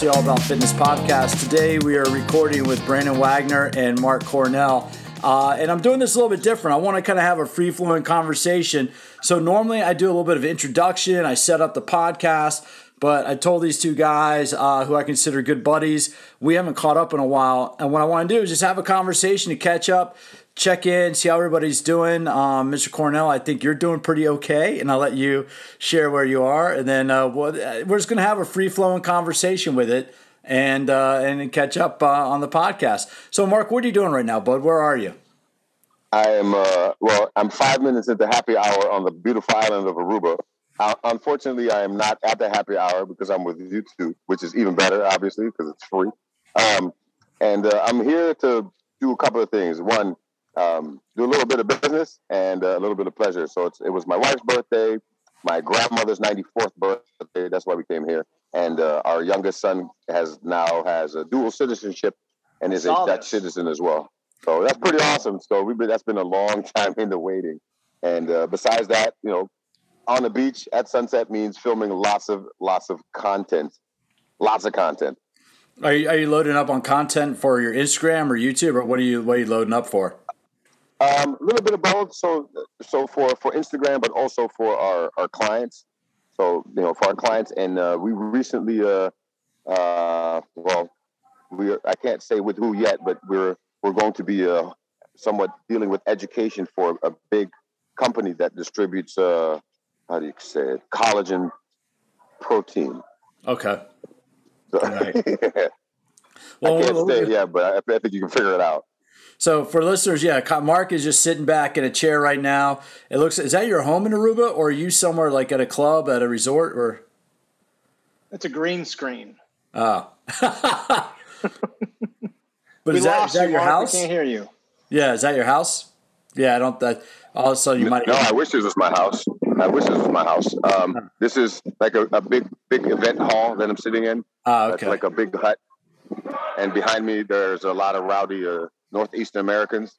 The All About Fitness podcast. Today we are recording with Brandon Wagner and Marc Coronel. Uh, and I'm doing this a little bit different. I want to kind of have a free flowing conversation. So normally I do a little bit of introduction. I set up the podcast, but I told these two guys uh, who I consider good buddies, we haven't caught up in a while. And what I want to do is just have a conversation to catch up, check in, see how everybody's doing. Um, Mr. Coronel, I think you're doing pretty okay, and I'll let you share where you are. And then uh, we'll, we're just going to have a free flowing conversation with it and uh, and catch up uh, on the podcast. So, Marc, what are you doing right now, bud? Where are you? I am uh, well. I'm five minutes into happy hour on the beautiful island of Aruba. Uh, unfortunately, I am not at the happy hour because I'm with YouTube, which is even better, obviously, because it's free. Um, and uh, I'm here to do a couple of things. One, um, do a little bit of business and uh, a little bit of pleasure. So it was my wife's birthday, my grandmother's 94th birthday. That's why we came here. And uh, our youngest son has now has a dual citizenship and is a Dutch citizen as well. So that's pretty awesome. So we've been that's been a long time in the waiting. And uh, besides that, you know, on the beach at sunset means filming lots of lots of content, lots of content. Are you, are you loading up on content for your Instagram or YouTube, or what are you what are you loading up for? Um, a little bit of both. So so for for Instagram, but also for our our clients. So you know, for our clients, and uh, we recently, uh, uh, well, we I can't say with who yet, but we're we're going to be uh, somewhat dealing with education for a big company that distributes uh, how do you say it collagen protein. Okay. So, right. well, I can't say yeah, but I, I think you can figure it out. So for listeners, yeah, Marc is just sitting back in a chair right now. It looks is that your home in Aruba or are you somewhere like at a club at a resort or It's a green screen. Oh. But we is that, is that you, your Marc. house? I can't hear you. Yeah, is that your house? Yeah, I don't. That all of a sudden you might. No, I wish this was my house. I wish this was my house. Um, this is like a, a, big, big event hall that I'm sitting in. Ah, okay. It's like a big hut, and behind me there's a lot of rowdy uh, northeastern Americans,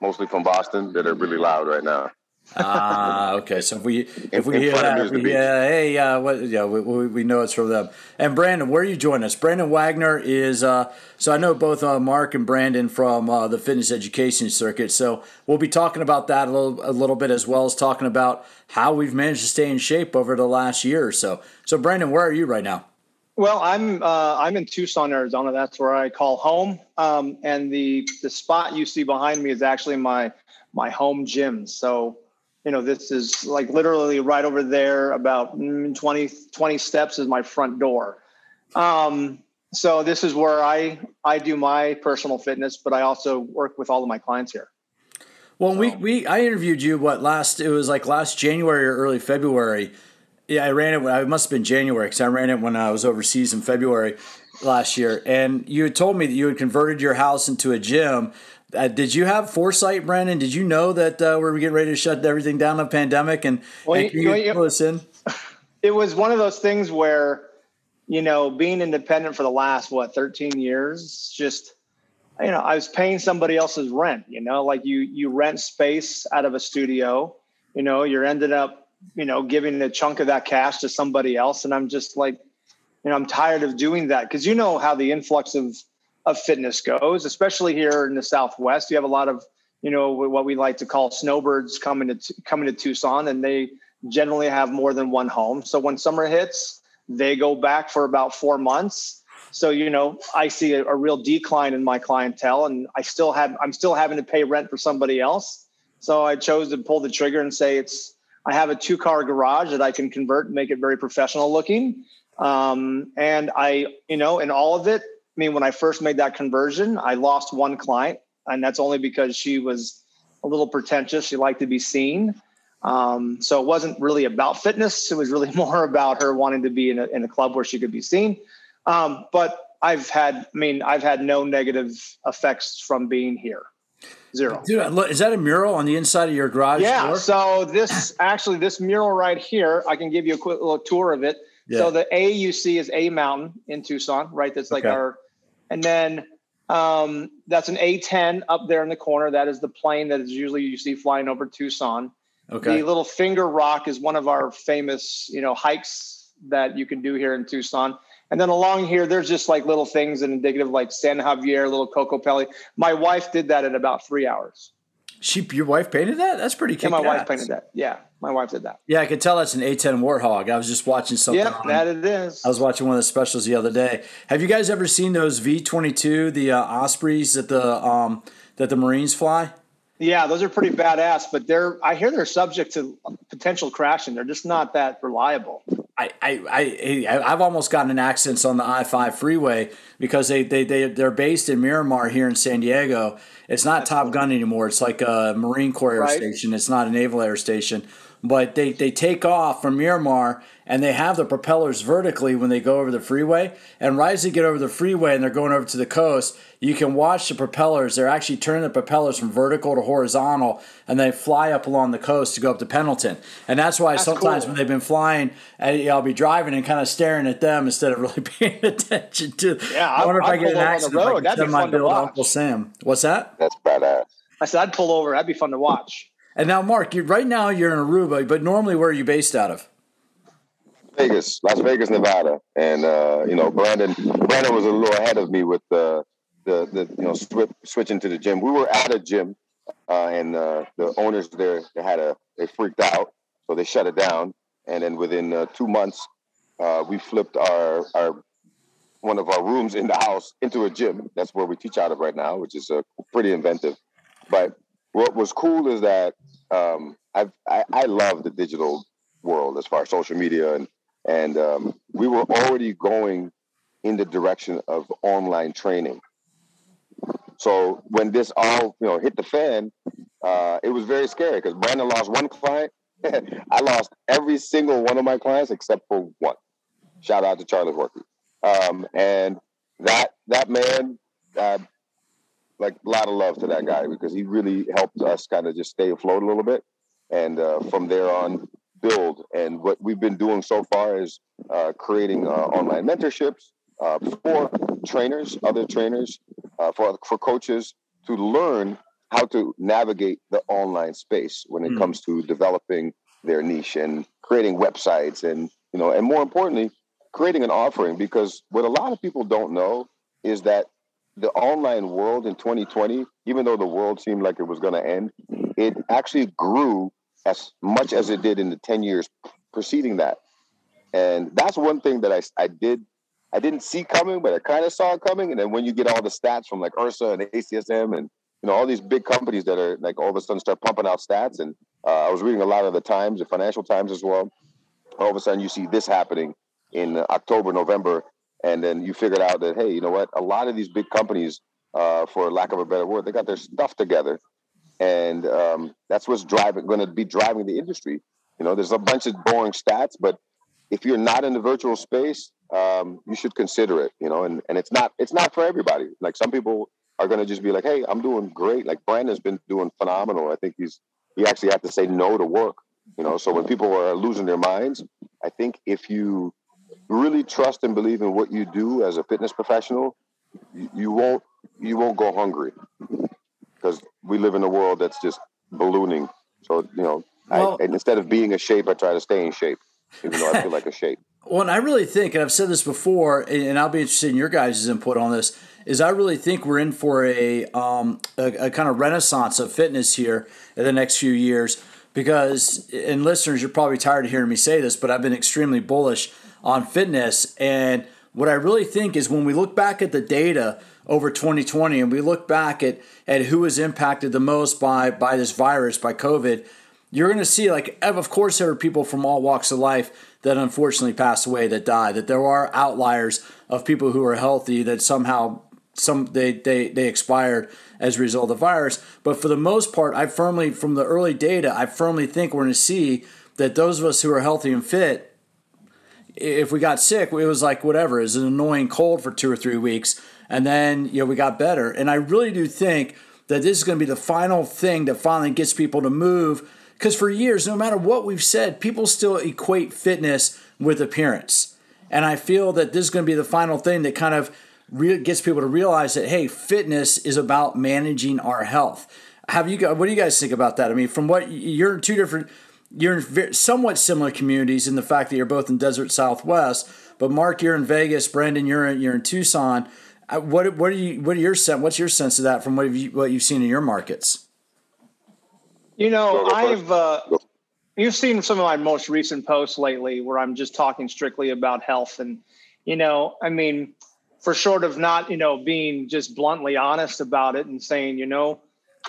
mostly from Boston, that are really loud right now. Ah, okay. So if we if we hear that, we, yeah, hey, uh, what, yeah, we, we, know it's from them. And Brandon, where are you joining us? Brandon Wagner is. Uh, so I know both uh, Marc and Brandon from uh, the fitness education circuit. So we'll be talking about that a little a little bit as well as talking about how we've managed to stay in shape over the last year or so. So Brandon, where are you right now? Well, I'm uh, I'm in Tucson, Arizona. That's where I call home. Um, and the the spot you see behind me is actually my my home gym. So you know, this is like literally right over there, about 20, 20 steps is my front door. Um, so this is where I, I do my personal fitness, but I also work with all of my clients here. Well, so. we, we, I interviewed you, what last, it was like last January or early February. Yeah, I ran it. When it must have been January because I ran it when I was overseas in February last year. And you had told me that you had converted your house into a gym. Uh, did you have foresight, Brandon? Did you know that uh, we were getting ready to shut everything down the pandemic? And, well, and you, you, in? It was one of those things where, you know, being independent for the last what 13 years, just you know, I was paying somebody else's rent. You know, like you you rent space out of a studio. You know, you're ended up you know giving a chunk of that cash to somebody else, and I'm just like, you know, I'm tired of doing that because you know how the influx of of fitness goes, especially here in the Southwest. You have a lot of, you know, what we like to call snowbirds coming to coming to Tucson, and they generally have more than one home. So when summer hits, they go back for about four months. So you know, I see a, a real decline in my clientele, and I still have I'm still having to pay rent for somebody else. So I chose to pull the trigger and say it's I have a two car garage that I can convert and make it very professional looking. Um, and I, you know, in all of it, I mean, when I first made that conversion, I lost one client and that's only because she was a little pretentious. She liked to be seen. Um, so it wasn't really about fitness. It was really more about her wanting to be in a, in a club where she could be seen. Um, but I've had, I mean, I've had no negative effects from being here. Zero. Dude, is that a mural on the inside of your garage? Yeah. Door? So this actually, this mural right here, I can give you a quick little tour of it. Yeah. So the A you see is A Mountain in Tucson, right? That's like okay. our, and then um, that's an A10 up there in the corner. That is the plane that is usually you see flying over Tucson. Okay. The little finger rock is one of our famous, you know, hikes that you can do here in Tucson. And then along here, there's just like little things and indicative, like San Xavier, little Kokopelli. My wife did that in about three hours. She, your wife painted that? That's pretty. Yeah, my wife painted that. Yeah, my wife did that. Yeah, I could tell that's an A10 Warthog. I was just watching something. Yeah, that it is. I was watching one of the specials the other day. Have you guys ever seen those V22, the uh, Ospreys that the um, that the Marines fly? Yeah, those are pretty badass, but they're I hear they're subject to potential crashing. They're just not that reliable. I, I, I, I've almost gotten an accidents on the I 5 freeway because they, they, they, they're based in Miramar here in San Diego. It's not Top. Gun anymore. It's like a Marine Corps air right. station. It's not a naval air station. But they, they take off from Miramar and they have the propellers vertically when they go over the freeway. And right as they get over the freeway and they're going over to the coast, you can watch the propellers. They're actually turning the propellers from vertical to horizontal, and they fly up along the coast to go up to Pendleton. And that's why that's sometimes cool. when they've been flying, I'll be driving and kind of staring at them instead of really paying attention to. Yeah, I wonder if I get an accident. On the road. That'd be fun to watch. Uncle Sam. What's that? That's badass. I said I'd pull over. That'd be fun to watch. And now, Marc, you right now you're in Aruba, but normally where are you based out of? Vegas, Las Vegas, Nevada, and uh, you know Brandon. Brandon was a little ahead of me with the the, the you know switch, switching to the gym. We were at a gym, uh, and uh, the owners there they had a they freaked out, so they shut it down. And then within uh, two months, uh, we flipped our our one of our rooms in the house into a gym. That's where we teach out of right now, which is uh, pretty inventive. But what was cool is that um, i I, love the digital world as far as social media and and um, we were already going in the direction of online training. So when this all you know hit the fan, uh, it was very scary because Brandon lost one client. I lost every single one of my clients except for one. Shout out to Charlie Horky. Um, and that that man, uh, like a lot of love to that guy because he really helped us kind of just stay afloat a little bit. And uh, from there on, build. And what we've been doing so far is uh, creating uh, online mentorships uh, for trainers, other trainers, uh, for for coaches to learn how to navigate the online space when it mm. comes to developing their niche and creating websites and you know and more importantly creating an offering because what a lot of people don't know is that the online world in 2020 even though the world seemed like it was going to end it actually grew as much as it did in the 10 years preceding that. And that's one thing that I, I did, I didn't see coming, but I kind of saw it coming. And then when you get all the stats from like IHRSA and ACSM and, you know, all these big companies that are like all of a sudden start pumping out stats. And uh, I was reading a lot of the Times, the Financial Times as well. All of a sudden you see this happening in October, November. And then you figured out that, hey, you know what? A lot of these big companies, uh, for lack of a better word, they got their stuff together and um, that's what's driving going to be driving the industry. You know, there's a bunch of boring stats, but if you're not in the virtual space, um, you should consider it. You know, and and it's not it's not for everybody. Like some people are going to just be like, "Hey, I'm doing great." Like Brandon's been doing phenomenal. I think he's he actually had to say no to work. You know, so when people are losing their minds, I think if you really trust and believe in what you do as a fitness professional, you, you won't you won't go hungry because we live in a world that's just ballooning. So you know, well, I, instead of being a shape, I try to stay in shape, even though I feel like a shape. Well, and I really think, and I've said this before, and I'll be interested in your guys' input on this. Is I really think we're in for a, um, a, a kind of renaissance of fitness here in the next few years. Because, and listeners, you're probably tired of hearing me say this, but I've been extremely bullish on fitness. And what I really think is when we look back at the data over 2020 and we look back at, at who was impacted the most by, by this virus, by COVID, you're going to see, like, of course, there are people from all walks of life that unfortunately passed away, that died, that there are outliers of people who are healthy that somehow some they, they they expired as a result of the virus. But for the most part, I firmly from the early data, I firmly think we're going to see that those of us who are healthy and fit, if we got sick, it was like whatever, it was an annoying cold for two or three weeks, and then you know we got better. And I really do think that this is going to be the final thing that finally gets people to move. Because for years, no matter what we've said, people still equate fitness with appearance. And I feel that this is going to be the final thing that kind of re- gets people to realize that hey, fitness is about managing our health. Have you got? What do you guys think about that? I mean, from what you're in two different, you're in somewhat similar communities in the fact that you're both in Desert Southwest. But Marc, you're in Vegas. Brandon, you're in, you're in Tucson. Uh, what what are you? What are your what's your sense of that from what you what you've seen in your markets? You know, I've uh, you've seen some of my most recent posts lately where I'm just talking strictly about health, and you know, I mean, for short of not, you know, being just bluntly honest about it and saying, you know,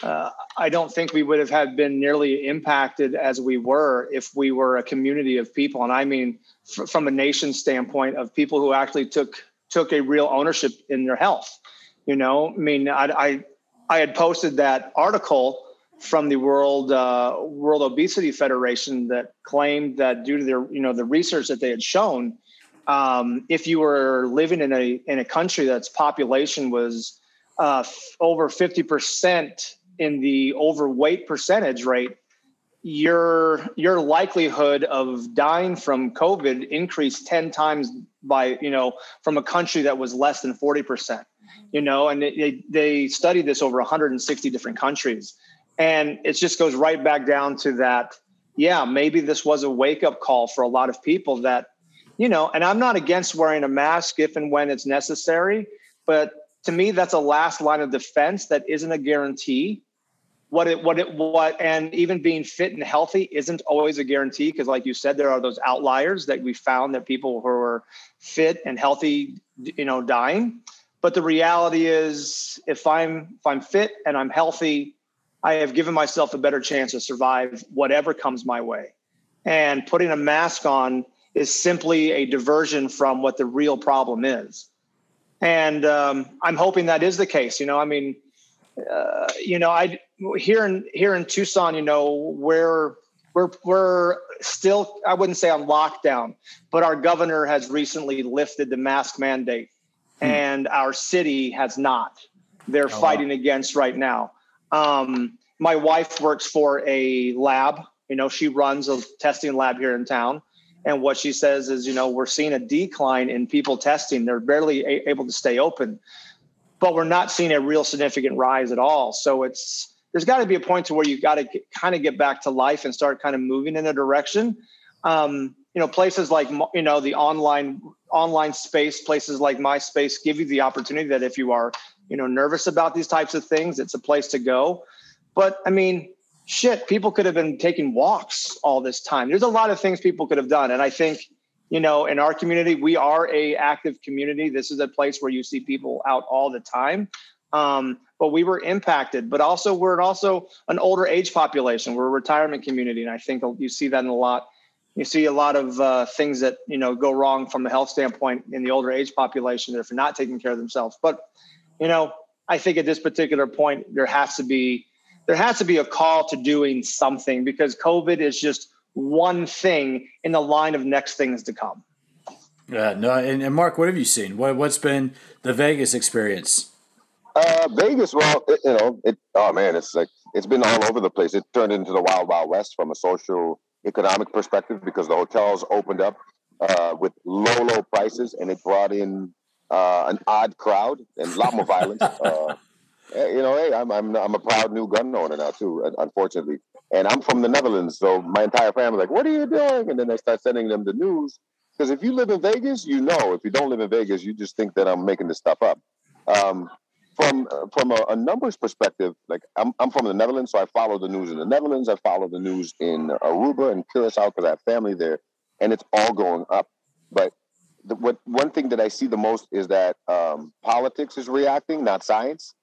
uh, I don't think we would have had been nearly impacted as we were if we were a community of people, and I mean, f- from a nation standpoint, of people who actually took took a real ownership in their health. You know, I mean, I I, I had posted that article from the World uh, World Obesity Federation that claimed that due to their you know the research that they had shown um, if you were living in a in a country that's population was uh, f- over fifty percent in the overweight percentage rate, your your likelihood of dying from COVID increased ten times by you know from a country that was less than forty percent. You know, and they they studied this over 160 different countries, and it just goes right back down to that. Yeah, maybe this was a wake up call for a lot of people that you know, and I'm not against wearing a mask if and when it's necessary, but to me, that's a last line of defense that isn't a guarantee. What it, what it, what, and even being fit and healthy isn't always a guarantee because, like you said, there are those outliers that we found that people who are fit and healthy, you know, dying. But the reality is, if I'm if I'm fit and I'm healthy, I have given myself a better chance to survive whatever comes my way. And putting a mask on is simply a diversion from what the real problem is. And um, I'm hoping that is the case. You know, I mean, uh, you know, I here in here in Tucson, you know, we're we're we're still I wouldn't say on lockdown, but our governor has recently lifted the mask mandate, hmm. and our city has not. They're oh, fighting wow. against right now. Um, my wife works for a lab. You know, she runs a testing lab here in town and what she says is, you know, we're seeing a decline in people testing. They're barely a- able to stay open, but we're not seeing a real significant rise at all. So it's there's got to be a point to where you've got to kind of get back to life and start kind of moving in a direction. Um, you know, places like you know the online online space, places like MySpace give you the opportunity that if you are you know nervous about these types of things, it's a place to go. But I mean, shit, people could have been taking walks all this time. There's a lot of things people could have done. And I think, you know, in our community, we are a active community. This is a place where you see people out all the time. Um, but we were impacted, but also we're also an older age population. We're a retirement community. And I think you see that in a lot. You see a lot of uh, things that, you know, go wrong from a health standpoint in the older age population if they're not taking care of themselves. But, you know, I think at this particular point, there has to be there has to be a call to doing something because COVID is just one thing in the line of next things to come. Yeah, no, and, and Marc, what have you seen? What what's been the Vegas experience? Uh, Vegas, well, it, you know, it. Oh man, it's like it's been all over the place. It turned into the wild, wild west from a social, economic perspective because the hotels opened up uh, with low, low prices, and it brought in uh, an odd crowd and a lot more violence. Uh, you know, hey, I'm I'm I'm a proud new gun owner now too, unfortunately. And I'm from the Netherlands, so my entire family like, "What are you doing?" And then I start sending them the news because if you live in Vegas, you know. If you don't live in Vegas, you just think that I'm making this stuff up. Um, from from a, a, numbers perspective, like I'm I'm from the Netherlands, so I follow the news in the Netherlands. I follow the news in Aruba and Curacao because I have family there, and it's all going up. But the, what one thing that I see the most is that um, politics is reacting, not science.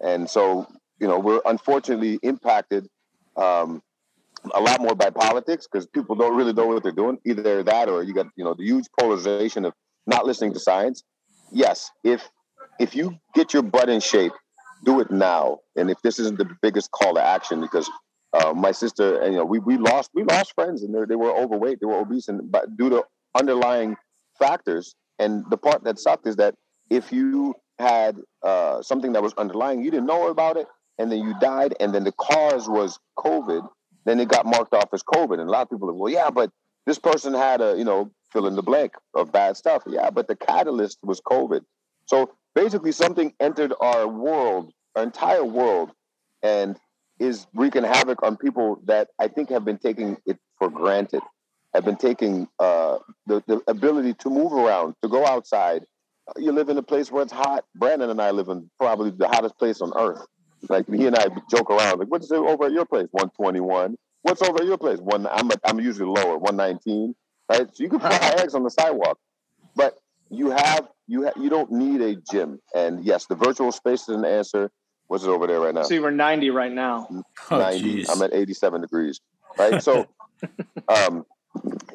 And so, you know, we're unfortunately impacted um, a lot more by politics because people don't really know what they're doing. Either that or you got, you know, the huge polarization of not listening to science. Yes, if if you get your butt in shape, do it now. And if this isn't the biggest call to action, because uh, my sister and you know we we lost we lost friends and they were overweight, they were obese, and but due to underlying factors. And the part that sucked is that if you had uh, something that was underlying, you didn't know about it, and then you died, and then the cause was COVID, then it got marked off as COVID. And a lot of people are, well, yeah, but this person had a, you know, fill in the blank of bad stuff. Yeah, but the catalyst was COVID. So basically, something entered our world, our entire world, and is wreaking havoc on people that I think have been taking it for granted, have been taking uh, the, the ability to move around, to go outside. You live in a place where it's hot. Brandon and I live in probably the hottest place on earth. Like he and I joke around, like, what's it over at your place? 121. What's over at your place? One. I'm a, I'm usually lower, 119. Right. So you can fry eggs on the sidewalk, but you have you ha- you don't need a gym. And yes, the virtual space is an answer. What's it over there right now? See, we're 90 right now. 90. Oh, I'm at 87 degrees. Right. So, um,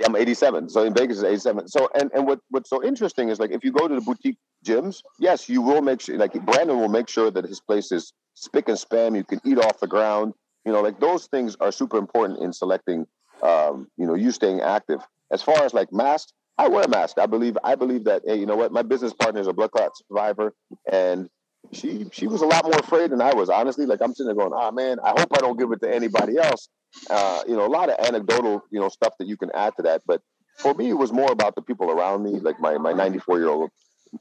I'm 87. So in Vegas is 87. So and and what what's so interesting is like if you go to the boutique gyms, yes, you will make sure like Brandon will make sure that his place is spick and spam. You can eat off the ground. You know, like those things are super important in selecting. Um, you know, you staying active. As far as like masks, I wear a mask. I believe. I believe that. Hey, you know what? My business partner is a blood clot survivor, and she she was a lot more afraid than I was. Honestly, like I'm sitting there going, "Ah, oh, man, I hope I don't give it to anybody else." Uh, you know, a lot of anecdotal, you know, stuff that you can add to that. But for me, it was more about the people around me, like my my 94 year old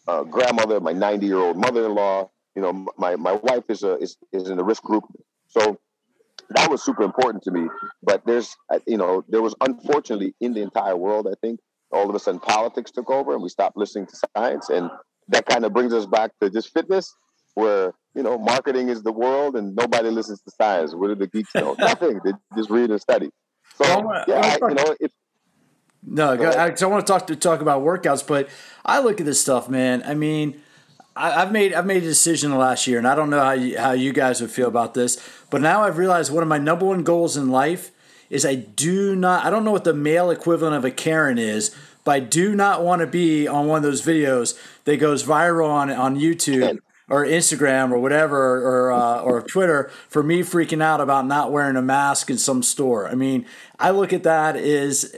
uh, grandmother, my 90 year old mother in law. You know, my my wife is a is, is in a risk group, so that was super important to me. But there's, uh, you know, there was unfortunately in the entire world, I think, all of a sudden politics took over and we stopped listening to science, and that kind of brings us back to just fitness, where you know, marketing is the world and nobody listens to science. What do the geeks know? Nothing. They just read and study. So well, yeah, I, you know, if no, go, I, I want to talk to talk about workouts, but I look at this stuff, man. I mean, I, have made I've made a decision the last year, and I don't know how you, how you guys would feel about this, but now I've realized one of my number one goals in life is I do not I don't know what the male equivalent of a Karen is, but I do not want to be on one of those videos that goes viral on on YouTube or Instagram or whatever or uh, or Twitter for me freaking out about not wearing a mask in some store. I mean, I look at that as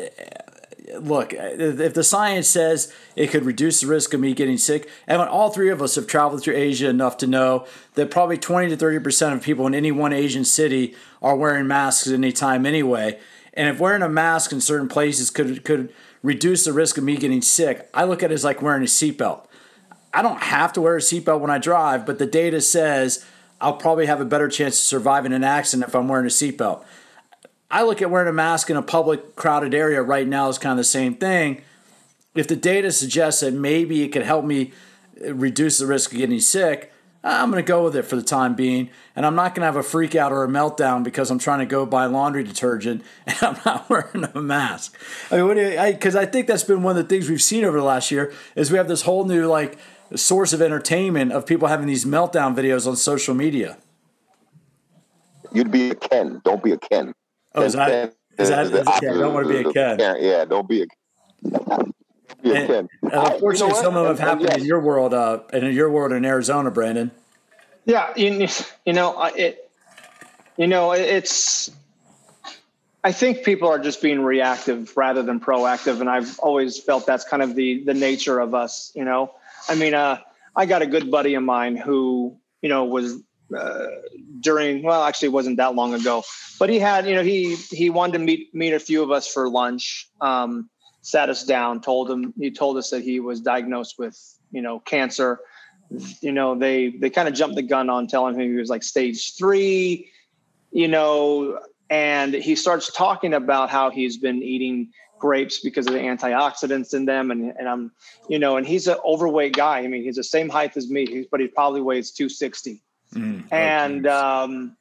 look, if the science says it could reduce the risk of me getting sick, and all three of us have traveled through Asia enough to know that probably 20 to 30 percent of people in any one Asian city are wearing masks at any time anyway. And if wearing a mask in certain places could could reduce the risk of me getting sick, I look at it as like wearing a seatbelt. I don't have to wear a seatbelt when I drive, but the data says I'll probably have a better chance of surviving an accident if I'm wearing a seatbelt. I look at wearing a mask in a public, crowded area right now is kind of the same thing. If the data suggests that maybe it could help me reduce the risk of getting sick, I'm going to go with it for the time being. And I'm not going to have a freak out or a meltdown because I'm trying to go buy laundry detergent and I'm not wearing a mask. I mean, because I, I think that's been one of the things we've seen over the last year is we have this whole new like source of entertainment of people having these meltdown videos on social media. You'd be a Ken. Don't be a Ken. Oh, is that, is that, is that don't want to be a Ken. Yeah, don't be a, be a and, Ken. And unfortunately, I, you know some of them have happened yes. in your world, uh, and in your world in Arizona, Brandon. Yeah, you, you know, it, you know, it's, I think people are just being reactive rather than proactive. And I've always felt that's kind of the, the nature of us, you know, I mean, uh, I got a good buddy of mine who, you know, was uh, during well actually it wasn't that long ago but he had you know he he wanted to meet meet a few of us for lunch um, sat us down told him he told us that he was diagnosed with you know cancer. You know they they kind of jumped the gun on telling him he was like stage three you know and he starts talking about how he's been eating grapes because of the antioxidants in them and, and i'm you know and he's an overweight guy i mean he's the same height as me but he probably weighs 260 Mm, and um,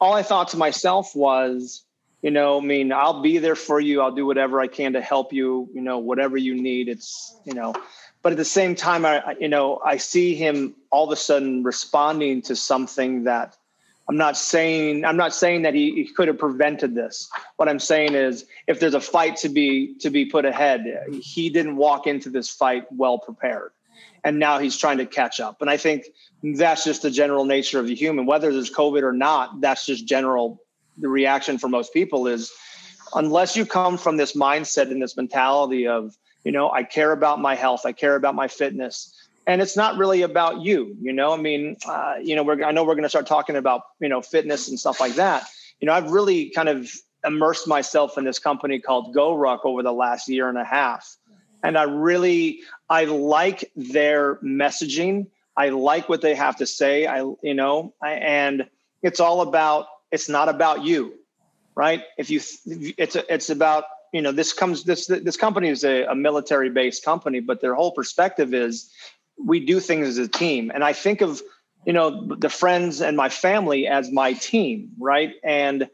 all I thought to myself was, you know, I mean, I'll be there for you. I'll do whatever I can to help you. You know, whatever you need. It's you know, but at the same time, I you know, I see him all of a sudden responding to something that I'm not saying I'm not saying that he, he could have prevented this. What I'm saying is, if there's a fight to be to be put ahead, he didn't walk into this fight well prepared. and now he's trying to catch up. And I think that's just the general nature of the human. Whether there's COVID or not, that's just general. The reaction for most people is, unless you come from this mindset and this mentality of, you know, I care about my health, I care about my fitness, and it's not really about you. You know, I mean, uh, you know, we're I know we're going to start talking about you know fitness and stuff like that. You know, I've really kind of immersed myself in this company called GoRuck over the last year and a half. And I really I like their messaging. I like what they have to say. I you know, I, and it's all about it's not about you, right? If you it's a, it's about you know this comes this this company is a, a military based company, but their whole perspective is we do things as a team. And I think of you know the friends and my family as my team, right? And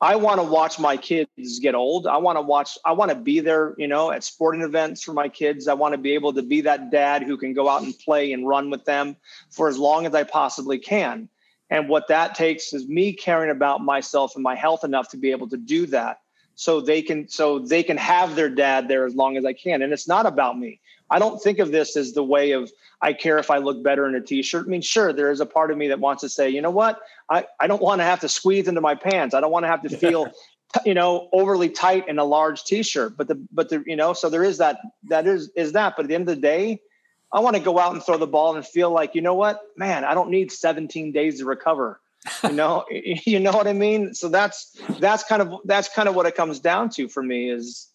I want to watch my kids get old. I want to watch, I want to be there, you know, at sporting events for my kids. I want to be able to be that dad who can go out and play and run with them for as long as I possibly can. And what that takes is me caring about myself and my health enough to be able to do that so they can so they can have their dad there as long as I can. And it's not about me. I don't think of this as the way of I care if I look better in a t-shirt. I mean, sure, there is a part of me that wants to say, you know what? I, I don't want to have to squeeze into my pants. I don't want to have to feel, you know, overly tight in a large t-shirt. But the but the you know, so there is that that is is that. But at the end of the day, I want to go out and throw the ball and feel like, you know what, man, I don't need 17 days to recover. you know, you know what I mean? So that's that's kind of that's kind of what it comes down to for me is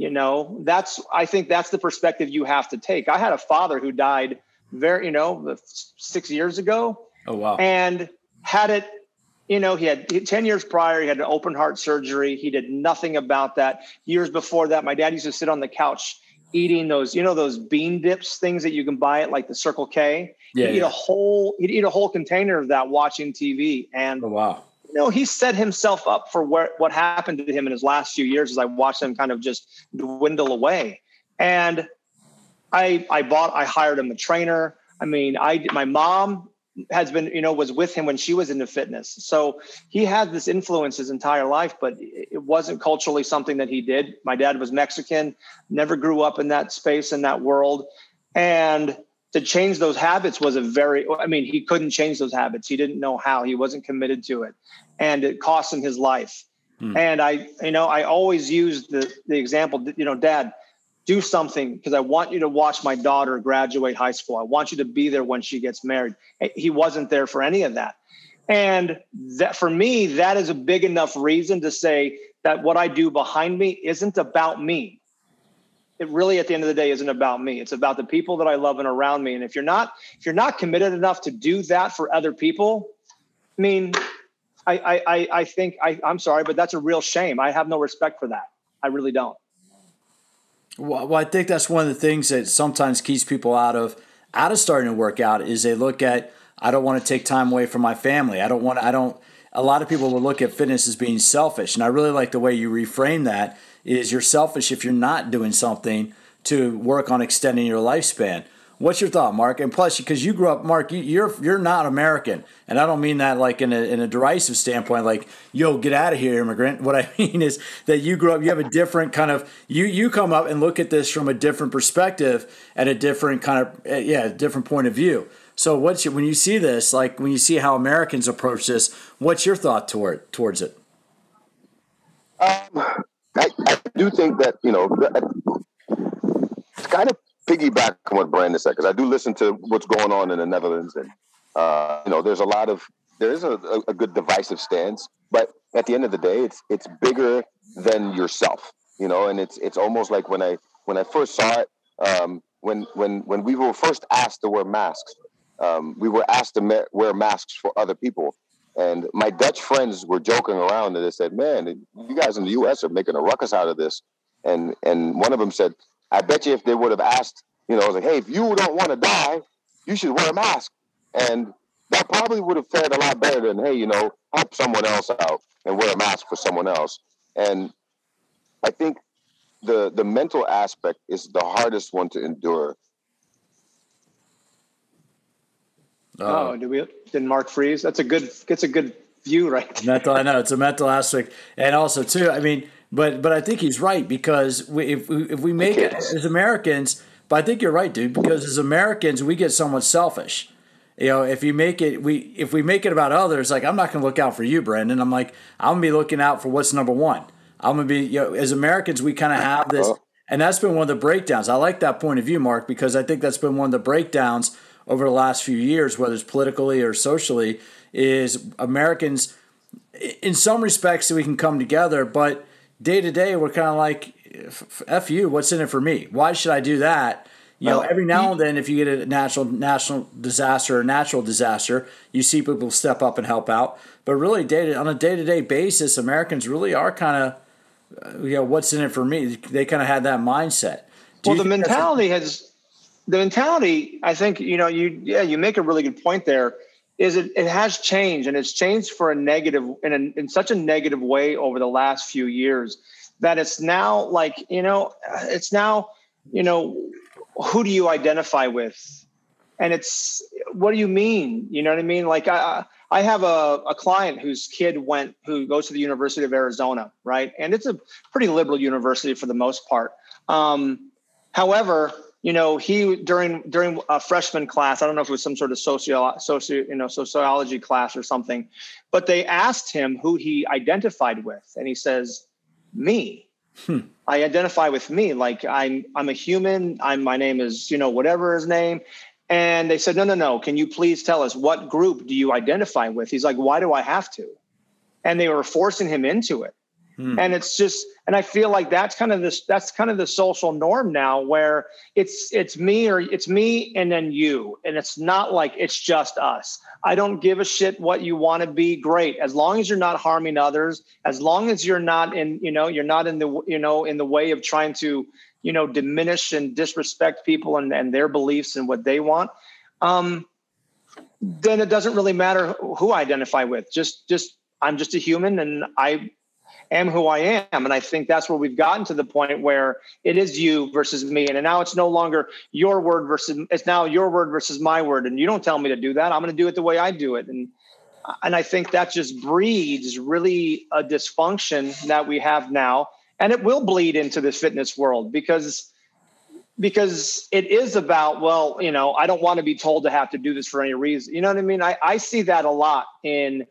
you know that's i think that's the perspective you have to take. I had a father who died very you know six years ago. Oh wow. And had it you know he had 10 years prior he had an open heart surgery. He did nothing about that. Years before that my dad used to sit on the couch eating those you know those bean dips things that you can buy at like the circle k. Yeah, he'd yeah. eat a whole he'd eat a whole container of that watching tv and oh wow you know, he set himself up for where, what happened to him in his last few years as I watched him kind of just dwindle away. And I, I bought, I hired him a trainer. I mean, I, my mom has been, you know, was with him when she was into fitness. So he had this influence his entire life, but it wasn't culturally something that he did. My dad was Mexican, never grew up in that space, in that world. And to change those habits was a very i mean he couldn't change those habits. He didn't know how. He wasn't committed to it. And it cost him his life. Hmm. and i you know i always use the the example you know dad do something because i want you to watch my daughter graduate high school. I want you to be there when she gets married. He wasn't there for any of that. And that for me that is a big enough reason to say that what i do behind me isn't about me it really at the end of the day isn't about me. It's about the people that i love and around me. And if you're not if you're not committed enough to do that for other people i mean i i i think i i'm sorry but that's a real shame. I have no respect for that. I really don't. Well, i think that's one of the things that sometimes keeps people out of out of starting to work out is they look at i don't want to take time away from my family. I don't want i don't a lot of people will look at fitness as being selfish. And i really like the way you reframe that is you're selfish if you're not doing something to work on extending your lifespan. What's your thought, Marc? And plus, because you grew up, Marc, you're you're not American, and I don't mean that like in a in a derisive standpoint, like yo, get out of here, immigrant. What I mean is that you grew up, you have a different kind of you you come up and look at this from a different perspective and a different kind of eh, yeah, different point of view. So, what's your, when you see this, like when you see how Americans approach this, what's your thought toward towards it? Um, I, I do think that you know it's kind of piggyback on what Brandon said because I do listen to what's going on in the Netherlands and uh, you know there's a lot of there is a, a, good divisive stance, but at the end of the day, it's it's bigger than yourself, you know, and it's it's almost like when I when I first saw it, um, when when when we were first asked to wear masks, um, we were asked to wear masks for other people, and my Dutch friends were joking around and they said, "Man, you guys in the U.S. are making a ruckus out of this." And and one of them said, "I bet you if they would have asked, you know, like, hey, if you don't want to die, you should wear a mask." And that probably would have fared a lot better than, hey, you know, help someone else out and wear a mask for someone else. And I think the the mental aspect is the hardest one to endure Uh, oh, did we? Did Marc freeze? That's a good. It's a good view, right? mental. I know it's a mental aspect, and also too. I mean, but but I think he's right because we, if we, if we make it as Americans, But I think you're right, dude, because as Americans, we get somewhat selfish. You know, if you make it, we if we make it about others, like I'm not going to look out for you, Brandon. I'm like I'm going to be looking out for what's number one. I'm going to be, you know, as Americans, we kind of have this, uh-huh. and that's been one of the breakdowns. I like that point of view, Marc, because I think that's been one of the breakdowns over the last few years, whether it's politically or socially, is Americans, in some respects, we can come together, but day to day, we're kind of like, "F you, what's in it for me? Why should I do that?" You know, every now and then, if you get a natural national disaster or natural disaster, you see people step up and help out. But really, day to, on a day to day basis, Americans really are kind of, uh, you know, what's in it for me? They kind of had that mindset. Do well, the mentality has the mentality. I think you know you yeah you make a really good point there. Is it it has changed and it's changed for a negative in a, in such a negative way over the last few years that it's now like you know it's now you know who do you identify with? And it's what do you mean? You know what I mean? Like I I have a, a client whose kid went who goes to the University of Arizona, right? And it's a pretty liberal university for the most part. Um, however, you know, he during during a freshman class, I don't know if it was some sort of socio socio you know sociology class or something, but they asked him who he identified with, and he says, "Me." Hmm. I identify with me. Like I'm I'm a human. I'm my name is, you know, whatever his name. And they said, no, no, no. Can you please tell us what group do you identify with? He's like, why do I have to? And they were forcing him into it. Hmm. And it's just, and I feel like that's kind of this, that's kind of the social norm now where it's, it's me or it's me and then you. And it's not like it's just us. I don't give a shit what you want to be. Great. As long as you're not harming others, as long as you're not in, you know, you're not in the, you know, in the way of trying to, you know, diminish and disrespect people and, and their beliefs and what they want. Um, then it doesn't really matter who I identify with. Just, just, I'm just a human and I am who I am. And I think that's where we've gotten to the point where it is you versus me. And now it's no longer your word versus it's now your word versus my word. And you don't tell me to do that. I'm going to do it the way I do it. And and I think that just breeds really a dysfunction that we have now. And it will bleed into this fitness world because because it is about well you know i don't want to be told to have to do this for any reason you know what i mean i, I see that a lot in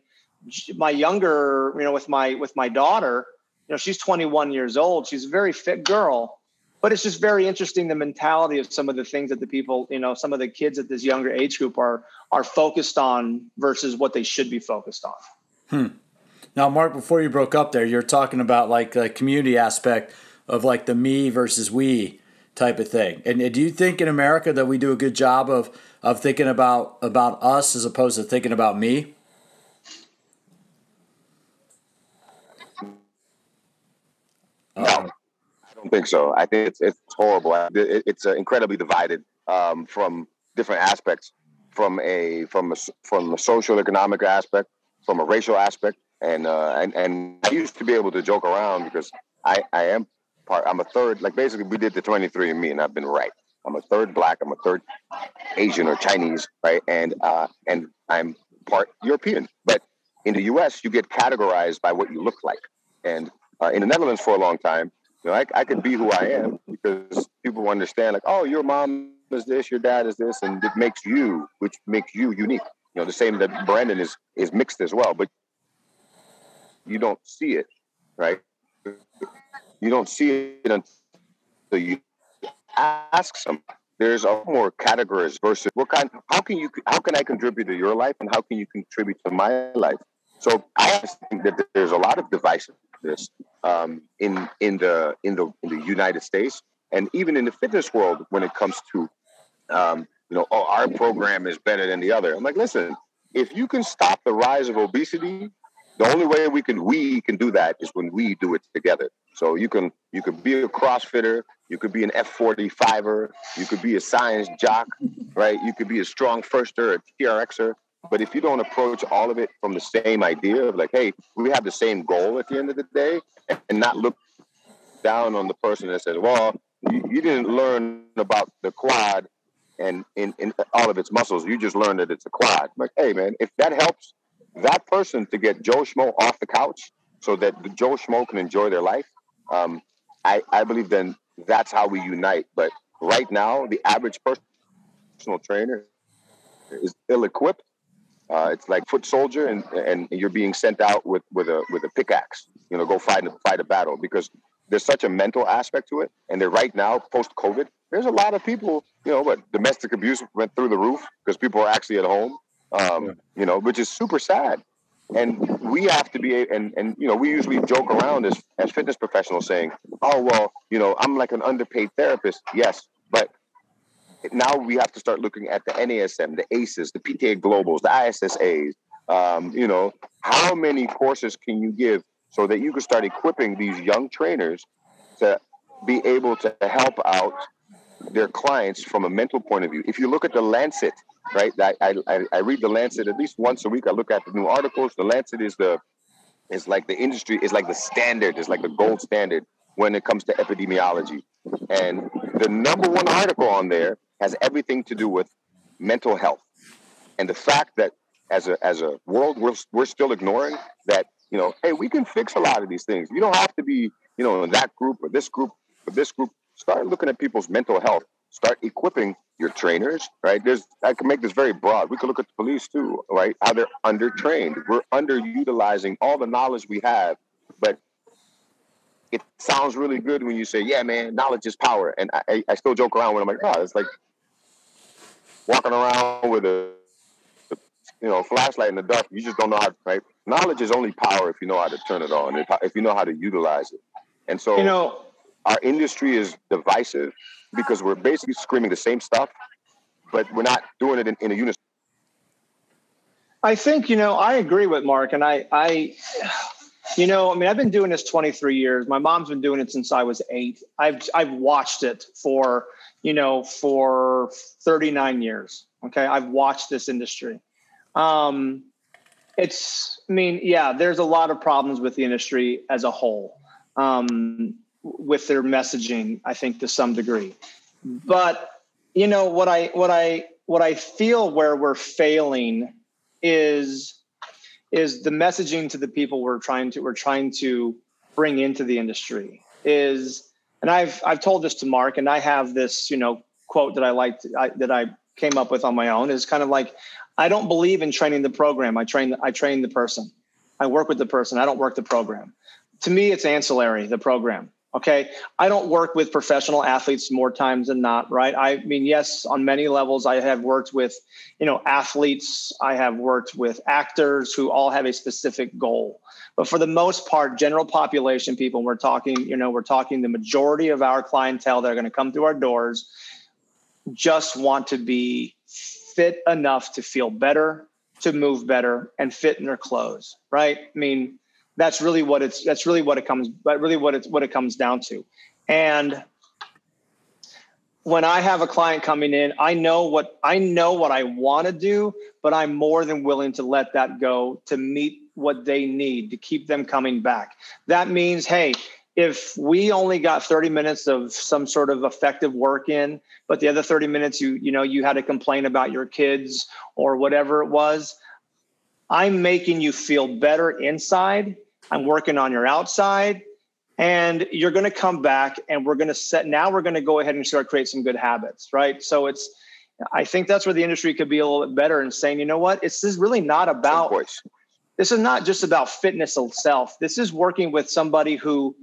my younger, you know, with my with my daughter, you know, she's 21 years old. She's a very fit girl, but it's just very interesting the mentality of some of the things that the people, you know, some of the kids at this younger age group are are focused on versus what they should be focused on. Hmm. Now, Marc, before you broke up there, you're talking about like the community aspect of like the me versus we type of thing. And do you think in America that we do a good job of of thinking about about us as opposed to thinking about me? No, um, I don't think so. I think it's it's horrible. it's uh, incredibly divided um, from different aspects, from a from a from a social economic aspect, from a racial aspect, and uh, and and I used to be able to joke around because I I am part. I'm a third. Like basically, we did the 23 and me, and I've been right. I'm a third black. I'm a third Asian or Chinese, right? And uh, and I'm part European. But in the U.S., you get categorized by what you look like, and uh, in the Netherlands for a long time. You know, I, I could be who I am because people understand, like, oh, your mom is this, your dad is this, and it makes you, which makes you unique. You know, the same that Brandon is is mixed as well, but you don't see it, right? You don't see it until you ask some. There's a more categories versus what kind. How can you? How can I contribute to your life, and how can you contribute to my life? So I think that there's a lot of divisiveness um, in in the in the in the United States and even in the fitness world when it comes to um, you know oh our program is better than the other. I'm like, listen, if you can stop the rise of obesity, the only way we can we can do that is when we do it together. So you can you could be a CrossFitter, you could be an F45er, you could be a science jock, right? You could be a StrongFirster, a TRXer. But if you don't approach all of it from the same idea of like, hey, we have the same goal at the end of the day, and not look down on the person that says, well, you, didn't learn about the quad and in, in all of its muscles. You just learned that it's a quad. I'm like, hey, man, if that helps that person to get Joe Schmo off the couch so that Joe Schmo can enjoy their life, um, I, I believe then that's how we unite. But right now the average personal trainer is ill-equipped. Uh, it's like foot soldier, and and you're being sent out with with a with a pickaxe. You know, go fight fight a battle because there's such a mental aspect to it. And then right now, post COVID, there's a lot of people. You know, but domestic abuse went through the roof because people are actually at home. Um, you know, which is super sad. And we have to be, and and you know, we usually joke around as as fitness professionals saying, "Oh well, you know, I'm like an underpaid therapist." Yes, now we have to start looking at the NASM, the ACEs, the PTA Globals, the ISSAs. Um, you know, how many courses can you give so that you can start equipping these young trainers to be able to help out their clients from a mental point of view? If you look at the Lancet, right? I, I, I read the Lancet at least once a week. I look at the new articles. The Lancet is the is like the industry is like the standard, It's like the gold standard when it comes to epidemiology. And the number one article on there has everything to do with mental health. And the fact that as a as a world we're, we're still ignoring that you know hey we can fix a lot of these things. You don't have to be you know in that group or this group or this group start looking at people's mental health. Start equipping your trainers right? There's i can make this very broad. We could look at the police too right? How they're undertrained. We're underutilizing all the knowledge we have but it sounds really good when you say yeah man knowledge is power. And i, I still joke around when i'm like oh it's like walking around with a you know flashlight in the dark. You just don't know how. To, Right? Knowledge is only power if you know how to turn it on. If, if you know how to utilize it. And so, you know, our industry is divisive because we're basically screaming the same stuff, but we're not doing it in, in a unison. I think you know I agree with Marc, and I I you know I mean I've been doing this 23 years. My mom's been doing it since I was eight. I've I've watched it for you know, for 39 years. Okay. I've watched this industry. Um, it's, I mean, yeah, there's a lot of problems with the industry as a whole, um, with their messaging, I think to some degree. But, you know, what I, what I, what I feel where we're failing is, is the messaging to the people we're trying to, we're trying to bring into the industry is, and I've I've told this to Marc, and I have this you know quote that I liked I, that I came up with on my own is kind of like I don't believe in training the program. I train I train the person. I work with the person. I don't work the program. To me, it's ancillary the program. Okay. I don't work with professional athletes more times than not, right? I mean, yes, on many levels, I have worked with, you know, athletes. I have worked with actors who all have a specific goal. But for the most part, general population people, we're talking, you know, we're talking the majority of our clientele that are going to come through our doors just want to be fit enough to feel better, to move better, and fit in their clothes, right? I mean, that's really what it's that's really what it comes but really what it's what it comes down to. And when I have a client coming in, I know what I know what I want to do, but I'm more than willing to let that go to meet what they need to keep them coming back. That means, hey, if we only got 30 minutes of some sort of effective work in, but the other 30 minutes you you know you had to complain about your kids or whatever it was, I'm making you feel better inside. I'm working on your outside. And you're going to come back and we're going to set now we're going to go ahead and start create some good habits right? So it's i think that's where the industry could be a little bit better in saying you know what? It's this is really not about this is not just about fitness itself. This is working with somebody who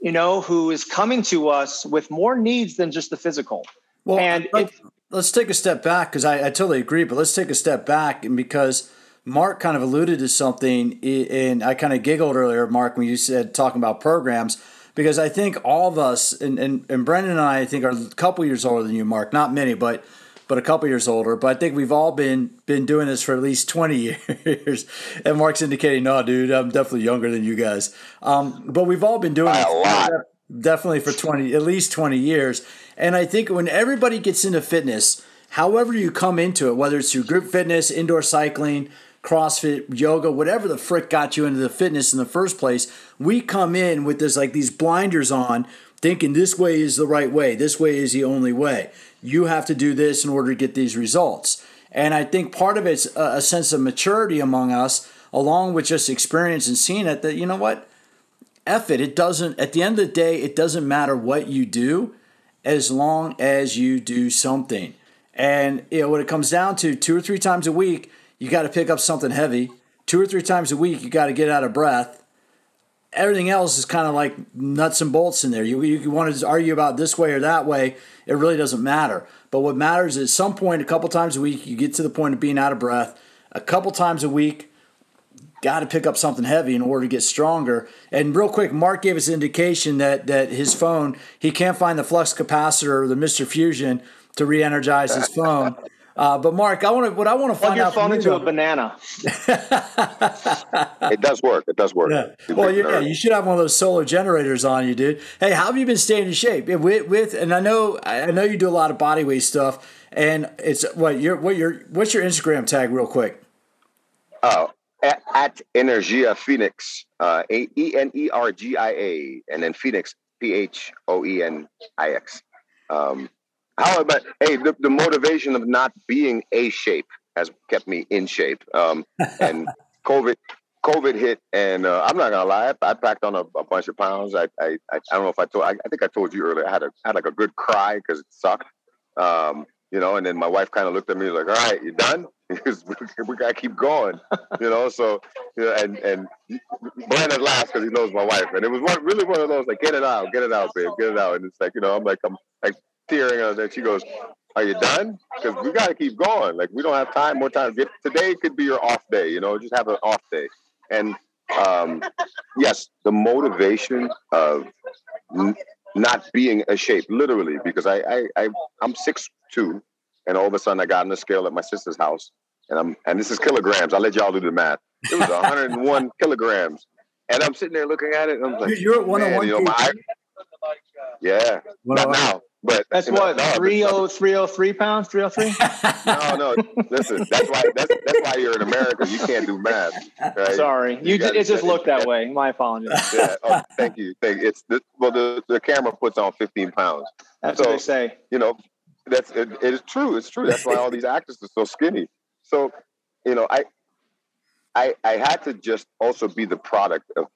you know who is coming to us with more needs than just the physical. Well and let, us take a step back because I, I totally agree but let's take a step back and because Marc kind of alluded to something, and I kind of giggled earlier, Marc, when you said talking about programs, because I think all of us, and, and, and Brandon and I, I think are a couple years older than you, Marc. Not many, but but a couple years older. But I think we've all been been doing this for at least twenty years. and Marc's indicating, no, dude, I'm definitely younger than you guys. Um, but we've all been doing it definitely for twenty, at least twenty years. And I think when everybody gets into fitness, however you come into it, whether it's through group fitness, indoor cycling CrossFit, yoga, whatever the frick got you into the fitness in the first place, we come in with this like these blinders on, thinking this way is the right way, this way is the only way. You have to do this in order to get these results. And I think part of it's a, sense of maturity among us, along with just experience and seeing it that, you know what? F it. It doesn't, at the end of the day, it doesn't matter what you do. as long as you do something. And you know, when it comes down to two or three times a week, you got to pick up something heavy. Two or three times a week, you got to get out of breath. Everything else is kind of like nuts and bolts in there. You, you want to argue about this way or that way, it really doesn't matter. But what matters is at some point, a couple times a week, you get to the point of being out of breath. A couple times a week, got to pick up something heavy in order to get stronger. And real quick, Marc gave us indication that that his phone he can't find the flux capacitor or the Mr. Fusion to re-energize his phone. Uh, but Marc, I want to what I want to find Plug your out phone into a banana. It does work. It does work. Yeah. Well, yeah, you should have one of those solar generators on you, dude. Hey, how have you been staying in shape with, with and I know I know you do a lot of body weight stuff, and it's what your what your what's your Instagram tag, real quick? Oh, at, at Energia Phoenix, uh, A E N E R G I A, and then Phoenix, P H O E N I X. Um, how about hey, the, the motivation of not being a shape has kept me in shape. Um, and COVID, COVID hit, and uh, I'm not gonna lie, I, I packed on a, a bunch of pounds. I, I, I, don't know if I told, I, I think I told you earlier. I had a had like a good cry because it sucked. Um, you know, and then my wife kind of looked at me like, "All right, you done? Because we gotta keep going." You know, so you know, and and Brandon laughs because he knows my wife, and it was one really one of those like, "Get it out, get it out, babe, get it out," and it's like you know, I'm like I'm like tearing, and then she goes, "Are you done? Because we gotta keep going. Like we don't have time, more time. Get, today could be your off day. You know, just have an off day." And um, yes, the motivation of n- not being a shape, literally, because I, I, I I'm six two, and all of a sudden I got on the scale at my sister's house, and I'm and this is kilograms. I'll let y'all do the math. It was 101 kilograms, and I'm sitting there looking at it, and I'm like, You're at 101 man, you know, my, yeah, not now, but That's you know, what no, but- 30 303 pounds, 303. No, no, listen, that's why that's that's why you're in America. You can't do math. Right? Sorry, you, You gotta- it just looked that way. My apologies. Yeah. Oh, thank you. Thank you. It's the, well, the, the camera puts on 15 pounds. That's So- what they say. you know, that's it, it is true. It's true. That's why all these actors are so skinny. So, you know, I, I, I had to just also be the product of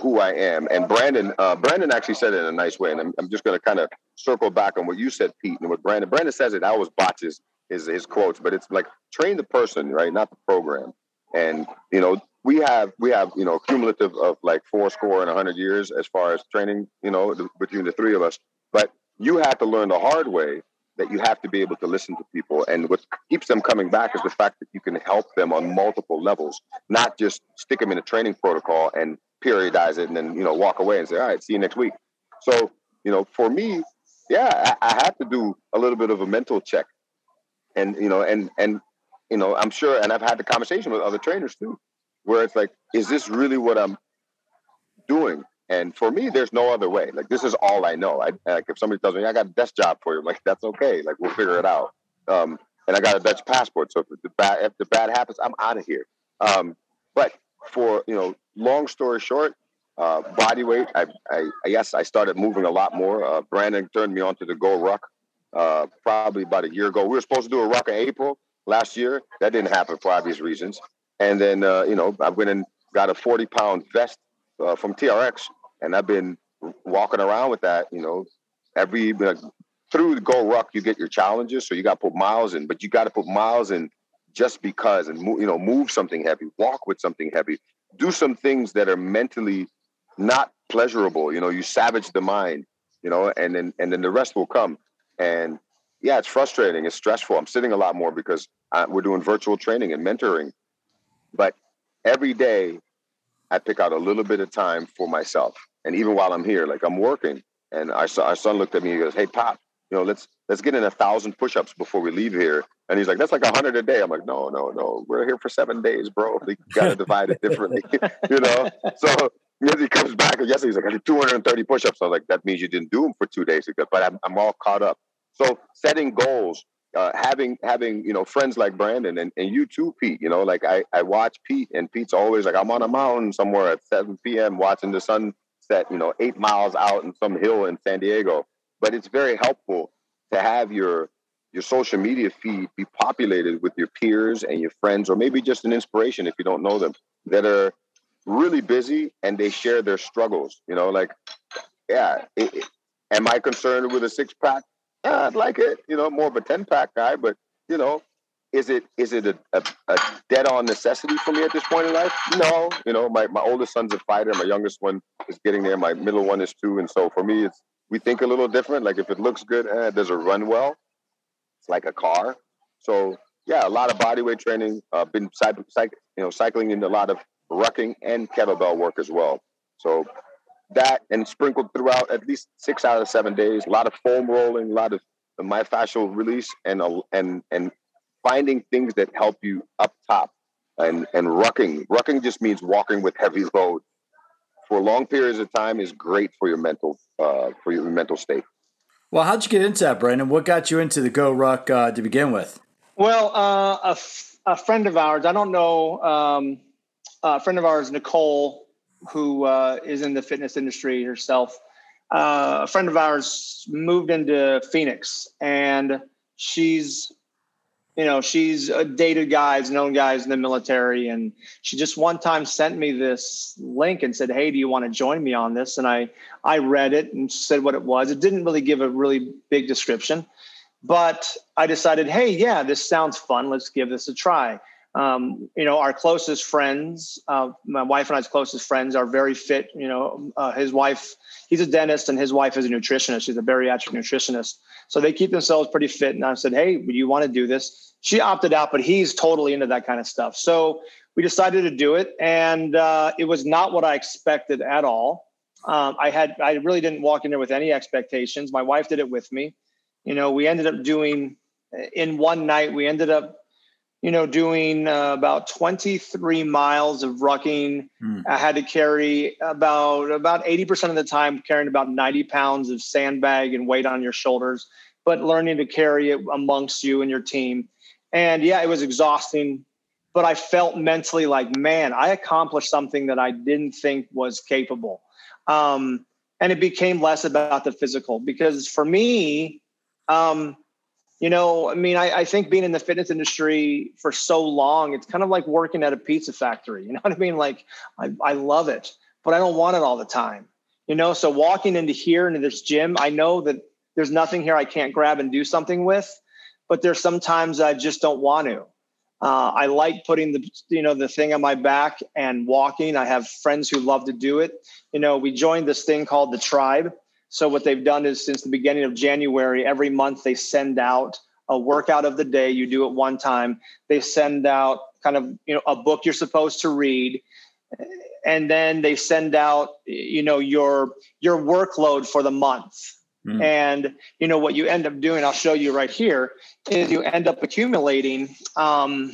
who I am. And Brandon, uh, Brandon actually said it in a nice way. And I'm, I'm just going to kind of circle back on what you said, Pete, and what Brandon. Brandon says it. I always botches his his quotes, but it's like train the person, right, not the program. And you know, we have we have you know cumulative of like four score and hundred years as far as training, you know, the, between the three of us. But you had to learn the hard way that you have to be able to listen to people. And what keeps them coming back is the fact that you can help them on multiple levels, not just stick them in a training protocol and periodize it and then, you know, walk away and say, all right, see you next week. So, you know, for me, yeah, I, I had to do a little bit of a mental check. And, you know, and, and, you know, I'm sure, and I've had the conversation with other trainers too, where it's like, is this really what I'm doing? And for me, there's no other way. Like this is all I know. I like if somebody tells me I got a desk job for you, I'm like that's okay. Like we'll figure it out. Um, and I got a Dutch passport, so if the bad if the bad happens, I'm out of here. Um, but for you know, long story short, uh, body weight. I, I yes, I started moving a lot more. Uh, Brandon turned me on to the GORUCK uh, probably about a year ago. We were supposed to do a ruck in April last year. That didn't happen for obvious reasons. And then uh, you know, I went and got a 40 pound vest uh, from TRX, and I've been walking around with that. You know, every through the GORUCK, you get your challenges, so you got to put miles in, but you got to put miles in just because, and you know, move something heavy, walk with something heavy, do some things that are mentally not pleasurable. You know, you savage the mind. You know, and then and then the rest will come. And yeah, it's frustrating. It's stressful. I'm sitting a lot more because uh, we're doing virtual training and mentoring. But every day, I pick out a little bit of time for myself. And even while I'm here, like I'm working, and our our son looked at me and he goes, "Hey, pop, you know, let's let's get in a thousand push-ups before we leave here." And he's like, "That's like a hundred a day." I'm like, "No, no, no. We're here for seven days, bro. We got to divide it differently, you know." So yes, he comes back and yesterday he's like, "I did 230 push-ups." I was like, "That means you didn't do them for two days." Goes, "But I'm I'm all caught up." So setting goals, uh, having having you know friends like Brandon and, and you too, Pete. You know, like I I watch Pete and Pete's always like I'm on a mountain somewhere at 7 p.m. watching the sun set. You know, eight miles out in some hill in San Diego. But it's very helpful to have your your social media feed be populated with your peers and your friends, or maybe just an inspiration if you don't know them that are really busy and they share their struggles. You know, like yeah, it, it- am I concerned with a six pack? Uh, I'd like it, you know, more of a 10 pack guy, but you know, is it is it a, a, a dead on necessity for me at this point in life? No, you know, my, my oldest son's a fighter, my youngest one is getting there, my middle one is two, and so for me, it's we think a little different. Like if it looks good, eh, does it run well? It's like a car. So yeah, a lot of body weight training. Uh, been cyc- you know cycling into a lot of rucking and kettlebell work as well. So that and sprinkled throughout at least six out of seven days. A lot of foam rolling, a lot of myofascial release, and and and finding things that help you up top. And and rucking. Rucking just means walking with heavy load for long periods of time is great for your mental uh, for your mental state. Well, how'd you get into that, Brandon? What got you into the GORUCK uh, to begin with? Well, uh, a, f- a friend of ours, I don't know, um, a friend of ours, Nicole, who uh, is in the fitness industry herself. Uh, a friend of ours moved into Phoenix, and she's you know, she's a dated guys, known guys in the military. And she just one time sent me this link and said, Hey, do you want to join me on this? And I, I read it and said what it was. It didn't really give a really big description, but I decided, Hey, yeah, this sounds fun. Let's give this a try. Um, you know, our closest friends, uh, my wife and I's closest friends are very fit. You know, uh, his wife, he's a dentist and his wife is a nutritionist. She's a bariatric nutritionist. So they keep themselves pretty fit. And I said, Hey, would you want to do this? she opted out, but he's totally into that kind of stuff. So we decided to do it, and uh, it was not what I expected at all. Um, I had I really didn't walk in there with any expectations. My wife did it with me. You know, we ended up doing in one night. We ended up, you know, doing uh, about 23 miles of rucking. Mm. I had to carry about about 80 percent of the time carrying about 90 pounds of sandbag and weight on your shoulders, but learning to carry it amongst you and your team and yeah, it was exhausting, but I felt mentally like, man, I accomplished something that I didn't think was capable. Um, and it became less about the physical because for me, um, you know, I mean, I, I, think being in the fitness industry for so long, it's kind of like working at a pizza factory. You know what I mean? Like, I, I love it, but I don't want it all the time. You know, so walking into here into this gym, I know that there's nothing here I can't grab and do something with but there's sometimes I just don't want to. Uh, I like putting the you know the thing on my back and walking. I have friends who love to do it. You know, we joined this thing called the Tribe. So what they've done is since the beginning of January, every month they send out a workout of the day. You do it one time. They send out kind of you know a book you're supposed to read, and then they send out you know your your workload for the month Mm. And you know what you end up doing, I'll show you right here, is you end up accumulating um,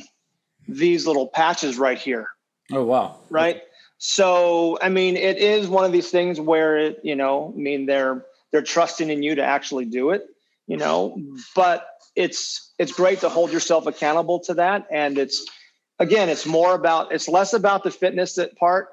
these little patches right here. Oh wow! Right. So I mean, it is one of these things where it, you know, I mean, they're they're trusting in you to actually do it, you know, but it's it's great to hold yourself accountable to that, and it's again, it's more about it's less about the fitness part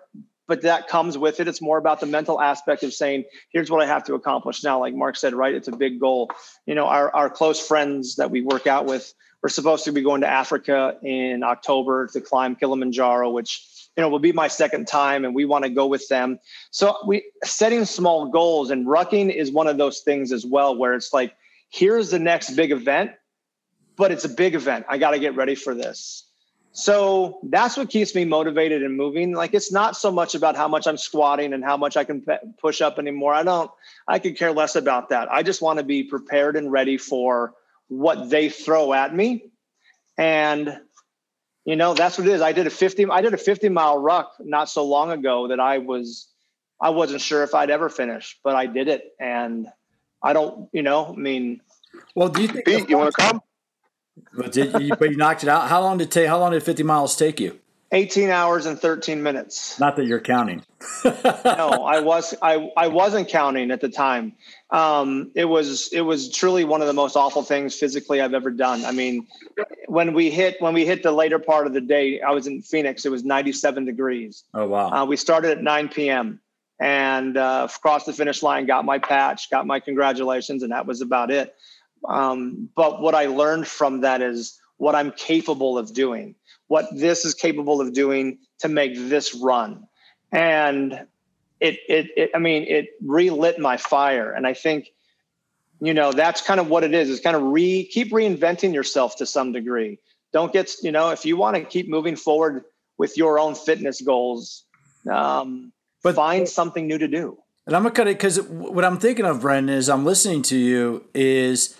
but that comes with it. It's more about the mental aspect of saying, here's what I have to accomplish now. Like Marc said, right? It's a big goal. You know, our, our close friends that we work out with, we're supposed to be going to Africa in October to climb Kilimanjaro, which you know will be my second time and we want to go with them so we setting small goals and rucking is one of those things as well where it's like here's the next big event but it's a big event i got to get ready for this so that's what keeps me motivated and moving. Like it's not so much about how much I'm squatting and how much I can push up anymore. I don't, I could care less about that. I just want to be prepared and ready for what they throw at me. And, you know, that's what it is. I did a 50, I did a 50 mile ruck not so long ago that I was, I wasn't sure if I'd ever finish, but I did it. And I don't, you know, I mean, well, do you think Pete, you want to come? But did you, but you knocked it out. How long did it take? How long did 50 miles take you? 18 hours and 13 minutes. Not that you're counting. no, I was I I wasn't counting at the time. Um, it was it was truly one of the most awful things physically I've ever done. I mean, when we hit when we hit the later part of the day, I was in Phoenix. It was 97 degrees. Oh wow! Uh, we started at 9 p.m. and uh, crossed the finish line, got my patch, got my congratulations, and that was about it. Um, but what I learned from that is what I'm capable of doing, what this is capable of doing to make this run. And it, it, it, I mean, it relit my fire. And I think, you know, that's kind of what it is. It's kind of re keep reinventing yourself to some degree. Don't get, you know, if you want to keep moving forward with your own fitness goals, um, but find something new to do. And I'm gonna cut it because what I'm thinking of, Brandon, is I'm listening to you is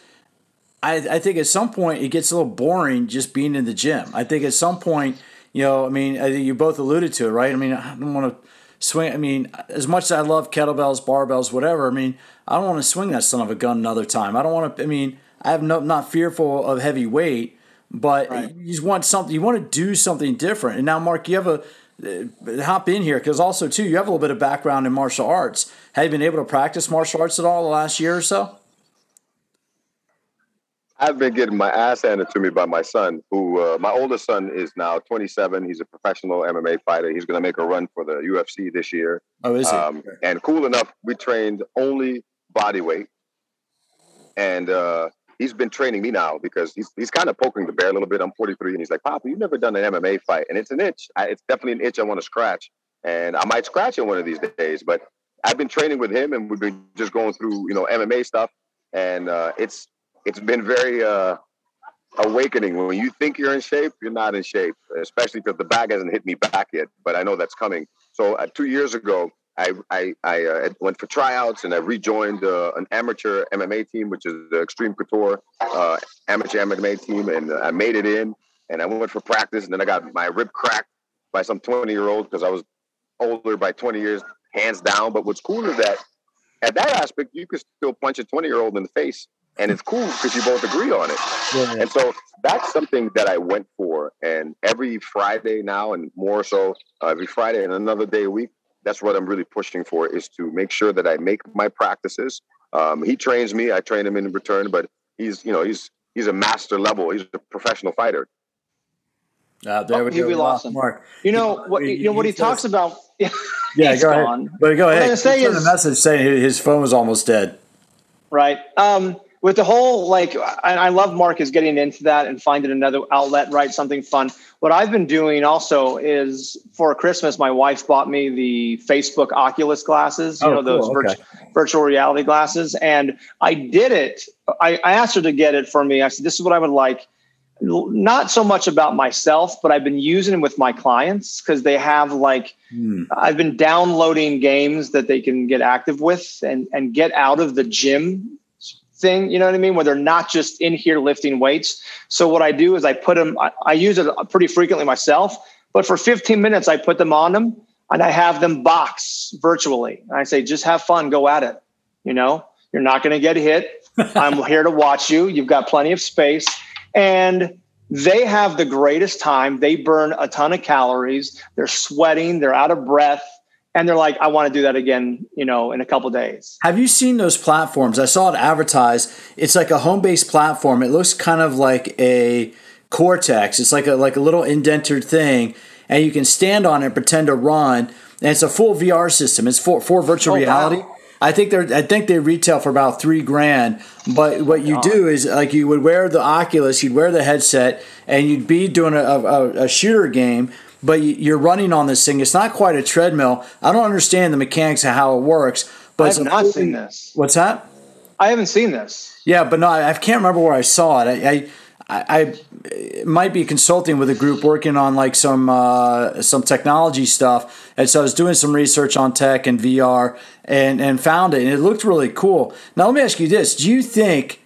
I, I think at some point it gets a little boring just being in the gym. I think at some point, you know, I mean, I think you both alluded to it, right? I mean, I don't want to swing. I mean, as much as I love kettlebells, barbells, whatever. I mean, I don't want to swing that son of a gun another time. I don't want to. I mean, I have no not fearful of heavy weight, but right. you just want something. You want to do something different. And now, Marc, you have a uh, hop in here because also too you have a little bit of background in martial arts. Have you been able to practice martial arts at all the last year or so? I've been getting my ass handed to me by my son, who uh, my oldest son is now 27. He's a professional MMA fighter. He's going to make a run for the UFC this year. Oh, is he? Um, and cool enough, we trained only body weight, and uh, he's been training me now because he's he's kind of poking the bear a little bit. I'm 43, and he's like, "Papa, you've never done an MMA fight, and it's an itch. I, it's definitely an itch I want to scratch, and I might scratch it one of these days." But I've been training with him, and we've been just going through you know MMA stuff, and uh, it's it's been very uh, awakening. When you think you're in shape, you're not in shape, especially because the bag hasn't hit me back yet. But I know that's coming. So uh, two years ago, I I, I uh, went for tryouts and I rejoined uh, an amateur MMA team, which is the Xtreme Couture uh, amateur MMA team, and I made it in. And I went for practice, and then I got my rib cracked by some 20 year old because I was older by 20 years, hands down. But what's cool is that at that aspect, you could still punch a 20 year old in the face and it's cool because you both agree on it. Yeah. And so that's something that I went for. And every Friday now, and more so uh, every Friday and another day a week, that's what I'm really pushing for is to make sure that I make my practices. Um, he trains me, I train him in return, but he's you know he's he's a master level. He's a professional fighter. Uh, there oh, we go. We lost him. Marc. You know what? You know what he, he talks about. yeah, go ahead. But go ahead. Say is, a message saying his phone was almost dead. Right. Um, with the whole like I, I love Marc is getting into that and finding another outlet, right? Something fun. What I've been doing also is for Christmas, my wife bought me the Facebook Oculus glasses, you oh, know, those cool. okay. virtual reality glasses. And I did it. I, I asked her to get it for me. I said, This is what I would like not so much about myself, but I've been using them with my clients because they have like mm. I've been downloading games that they can get active with and and get out of the gym thing, you know what I mean? Where they're not just in here lifting weights. So what I do is I put them, I, I use it pretty frequently myself, but for 15 minutes, I put them on them and I have them box virtually. And I say, just have fun, go at it. You know, you're not going to get hit. I'm here to watch you. You've got plenty of space. And they have the greatest time. They burn a ton of calories. They're sweating. They're out of breath and they're like, I want to do that again, you know, in a couple days. Have you seen those platforms? I saw it advertised. It's like a home based platform. It looks kind of like a Cortex. It's like a like a little indented thing, and you can stand on it, and pretend to run, and it's a full VR system. It's for for virtual oh, reality. Wow. I think they're I think they retail for about three grand. But what you do is like you would wear the Oculus, you'd wear the headset, and you'd be doing a, a, a shooter game but you're running on this thing. It's not quite a treadmill. I don't understand the mechanics of how it works. But I have not seen this. What's that? I haven't seen this. Yeah, but no, I, can't remember where I saw it. I, I, I might be consulting with a group working on like some uh, some technology stuff, and so I was doing some research on tech and VR, and and found it, and it looked really cool. Now let me ask you this: Do you think?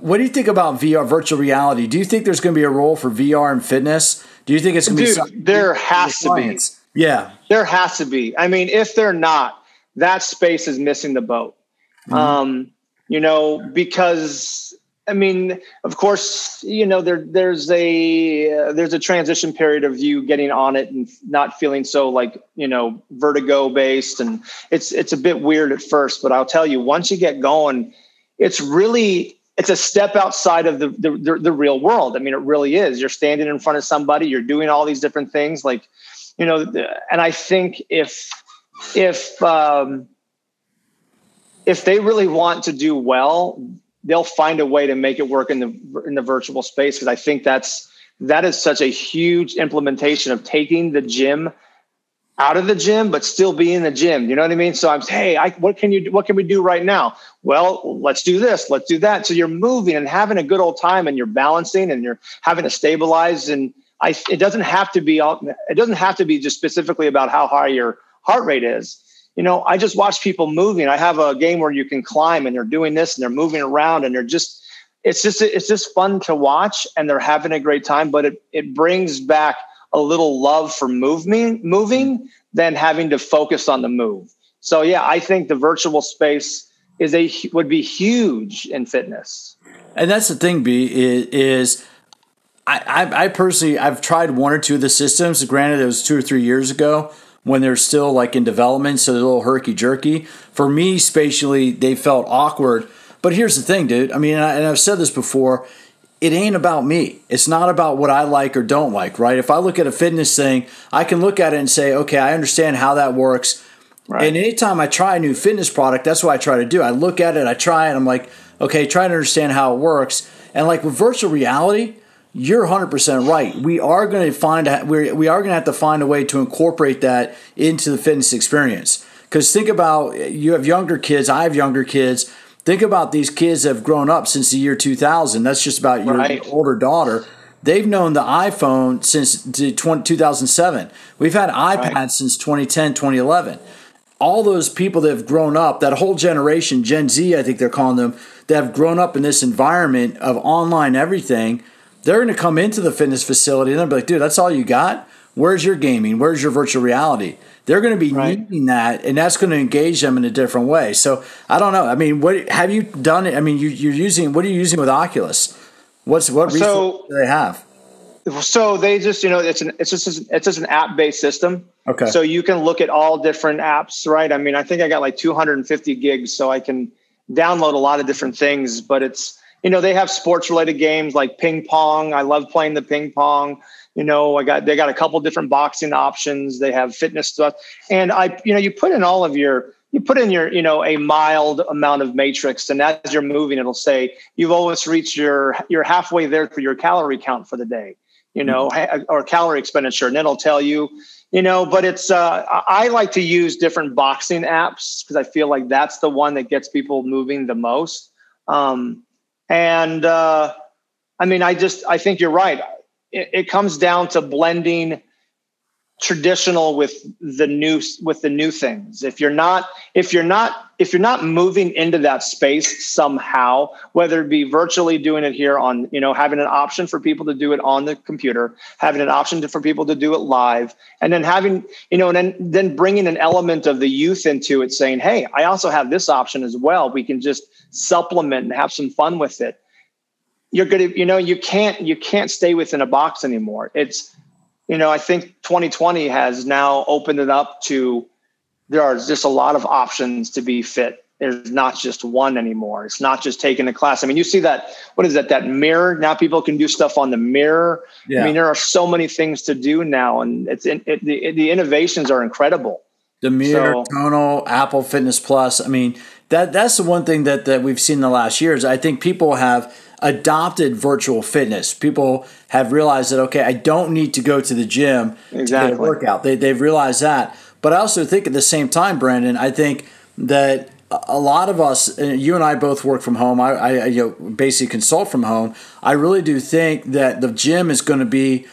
What do you think about VR, virtual reality? Do you think there's going to be a role for VR in fitness? Do you think it's going to be? There has to be. Yeah, there has to be. I mean, if they're not, that space is missing the boat. Mm-hmm. Um, you know, because I mean, of course, you know there there's a uh, there's a transition period of you getting on it and not feeling so like you know vertigo based, and it's it's a bit weird at first. But I'll tell you, once you get going, it's really it's a step outside of the, the, the, the real world. I mean, it really is. You're standing in front of somebody, you're doing all these different things like, you know, and I think if, if, um, if they really want to do well, they'll find a way to make it work in the, in the virtual space. Cause I think that's, that is such a huge implementation of taking the gym out of the gym, but still be in the gym. You know what I mean? So I'm hey, I, what can you what can we do right now? Well, let's do this, let's do that. So you're moving and having a good old time, and you're balancing, and you're having to stabilize. And I, it doesn't have to be it doesn't have to be just specifically about how high your heart rate is. You know, I just watch people moving. I have a game where you can climb, and they're doing this, and they're moving around, and they're just it's just it's just fun to watch, and they're having a great time. But it it brings back a little love for moving moving than having to focus on the move. So yeah, I think the virtual space is a would be huge in fitness. And that's the thing, B is, I, I, I personally I've tried one or two of the systems. Granted, it was two or three years ago when they're still like in development, so they're a little herky jerky. For me, spatially, they felt awkward. But here's the thing, dude. I mean, and, I, and I've said this before it ain't about me. It's not about what I like or don't like, right? If I look at a fitness thing, I can look at it and say, okay, I understand how that works. Right. And anytime I try a new fitness product, that's what I try to do. I look at it, I try it, I'm like, okay, try to understand how it works. And like with virtual reality, you're 100% right. We are going to find we we are going to have to find a way to incorporate that into the fitness experience. Cuz think about you have younger kids, I have younger kids Think about these kids that have grown up since the year 2000. That's just about your right. older daughter. They've known the iPhone since 2007. We've had iPads right. since 2010, 2011. All those people that have grown up, that whole generation, Gen Z, I think they're calling them, that have grown up in this environment of online everything, they're going to come into the fitness facility and they'll be like, dude, that's all you got? Where's your gaming? Where's your virtual reality? they're going to be right. needing that, and that's going to engage them in a different way. So I don't know. I mean, what have you done? I mean, you, are using what are you using with Oculus? What's what so, do they have? So they just you know it's an it's just it's just an app based system. Okay. So you can look at all different apps, right? I mean, I think I got like 250 gigs, so I can download a lot of different things. But it's you know they have sports related games like ping pong. I love playing the ping pong you know i got they got a couple different boxing options. They have fitness stuff. And i you know you put in all of your you put in your you know a mild amount of matrix and as you're moving it'll say you've always reached your you're halfway there for your calorie count for the day you know mm-hmm. or calorie expenditure. And it'll tell you you know but it's uh, i like to use different boxing apps because i feel like that's the one that gets people moving the most. Um, and uh, i mean i just i think you're right it, it comes down to blending traditional with the new with the new things. If you're not if you're not if you're not moving into that space somehow whether it be virtually doing it here on you know having an option for people to do it on the computer having an option to, for people to do it live and then having you know and then then bringing an element of the youth into it saying hey i also have this option as well. We can just supplement and have some fun with it you're going to you know you can't you can't stay within a box anymore. It's you know i think 2020 has now opened it up to there are just a lot of options to be fit. There's not just one anymore. It's not just taking a class. I mean you see that what is that that mirror? Now people can do stuff on the mirror. Yeah. i mean there are so many things to do now and it's it, the, the innovations are incredible. The mirror so, tonal apple fitness plus i mean that that's the one thing that that we've seen in the last years. I think people have adopted virtual fitness. People have realized that okay, I don't need to go to the gym exactly. to get a workout. They they've realized that. But I also think at the same time, Brandon, I think that a lot of us, uh, you and I both work from home. I, I you know, basically consult from home. I really do think that the gym is going to be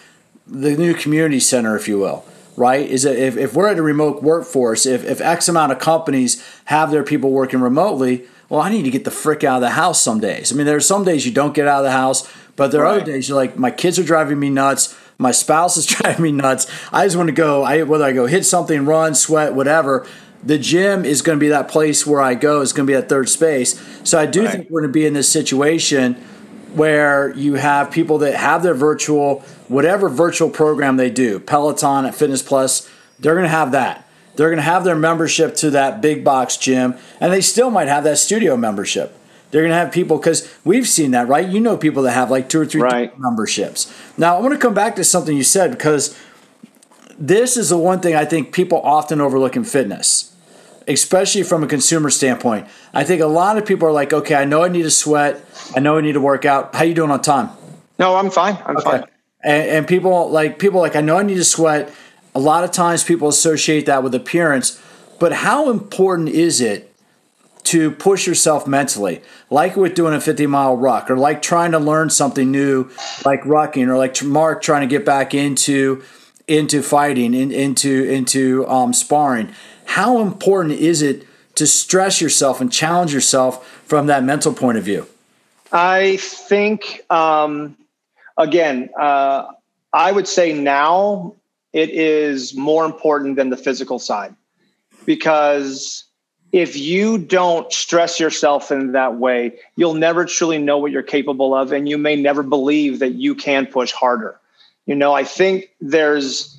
the new community center, if you will. Right? Is that if, if we're at a remote workforce, if, if X amount of companies have their people working remotely, well, I need to get the frick out of the house some days. I mean, there are some days you don't get out of the house, but there are right. other days you're like, my kids are driving me nuts. My spouse is driving me nuts. I just want to go. I whether I go hit something, run, sweat, whatever. The gym is going to be that place where I go. Is going to be that third space. So I do right. think we're going to be in this situation where you have people that have their virtual, whatever virtual program they do, Peloton at Fitness Plus, they're going to have that. They're going to have their membership to that big box gym, and they still might have that studio membership. They're going to have people because we've seen that, right? You know, people that have like two or three right. memberships. Now, I want to come back to something you said because this is the one thing I think people often overlook in fitness, especially from a consumer standpoint. I think a lot of people are like, okay, I know I need to sweat, I know I need to work out. How you doing on time? No, I'm fine. I'm okay. fine. And, and people like people like I know I need to sweat a lot of times people associate that with appearance, but how important is it to push yourself mentally, like with doing a 50 mile ruck, or like trying to learn something new, like rucking, or like Marc trying to get back into into fighting, in, into into um, sparring. How important is it to stress yourself and challenge yourself from that mental point of view? I think, um, again, uh, I would say now it is more important than the physical side because if you don't stress yourself in that way, you'll never truly know what you're capable of, and you may never believe that you can push harder. You know, I think there's,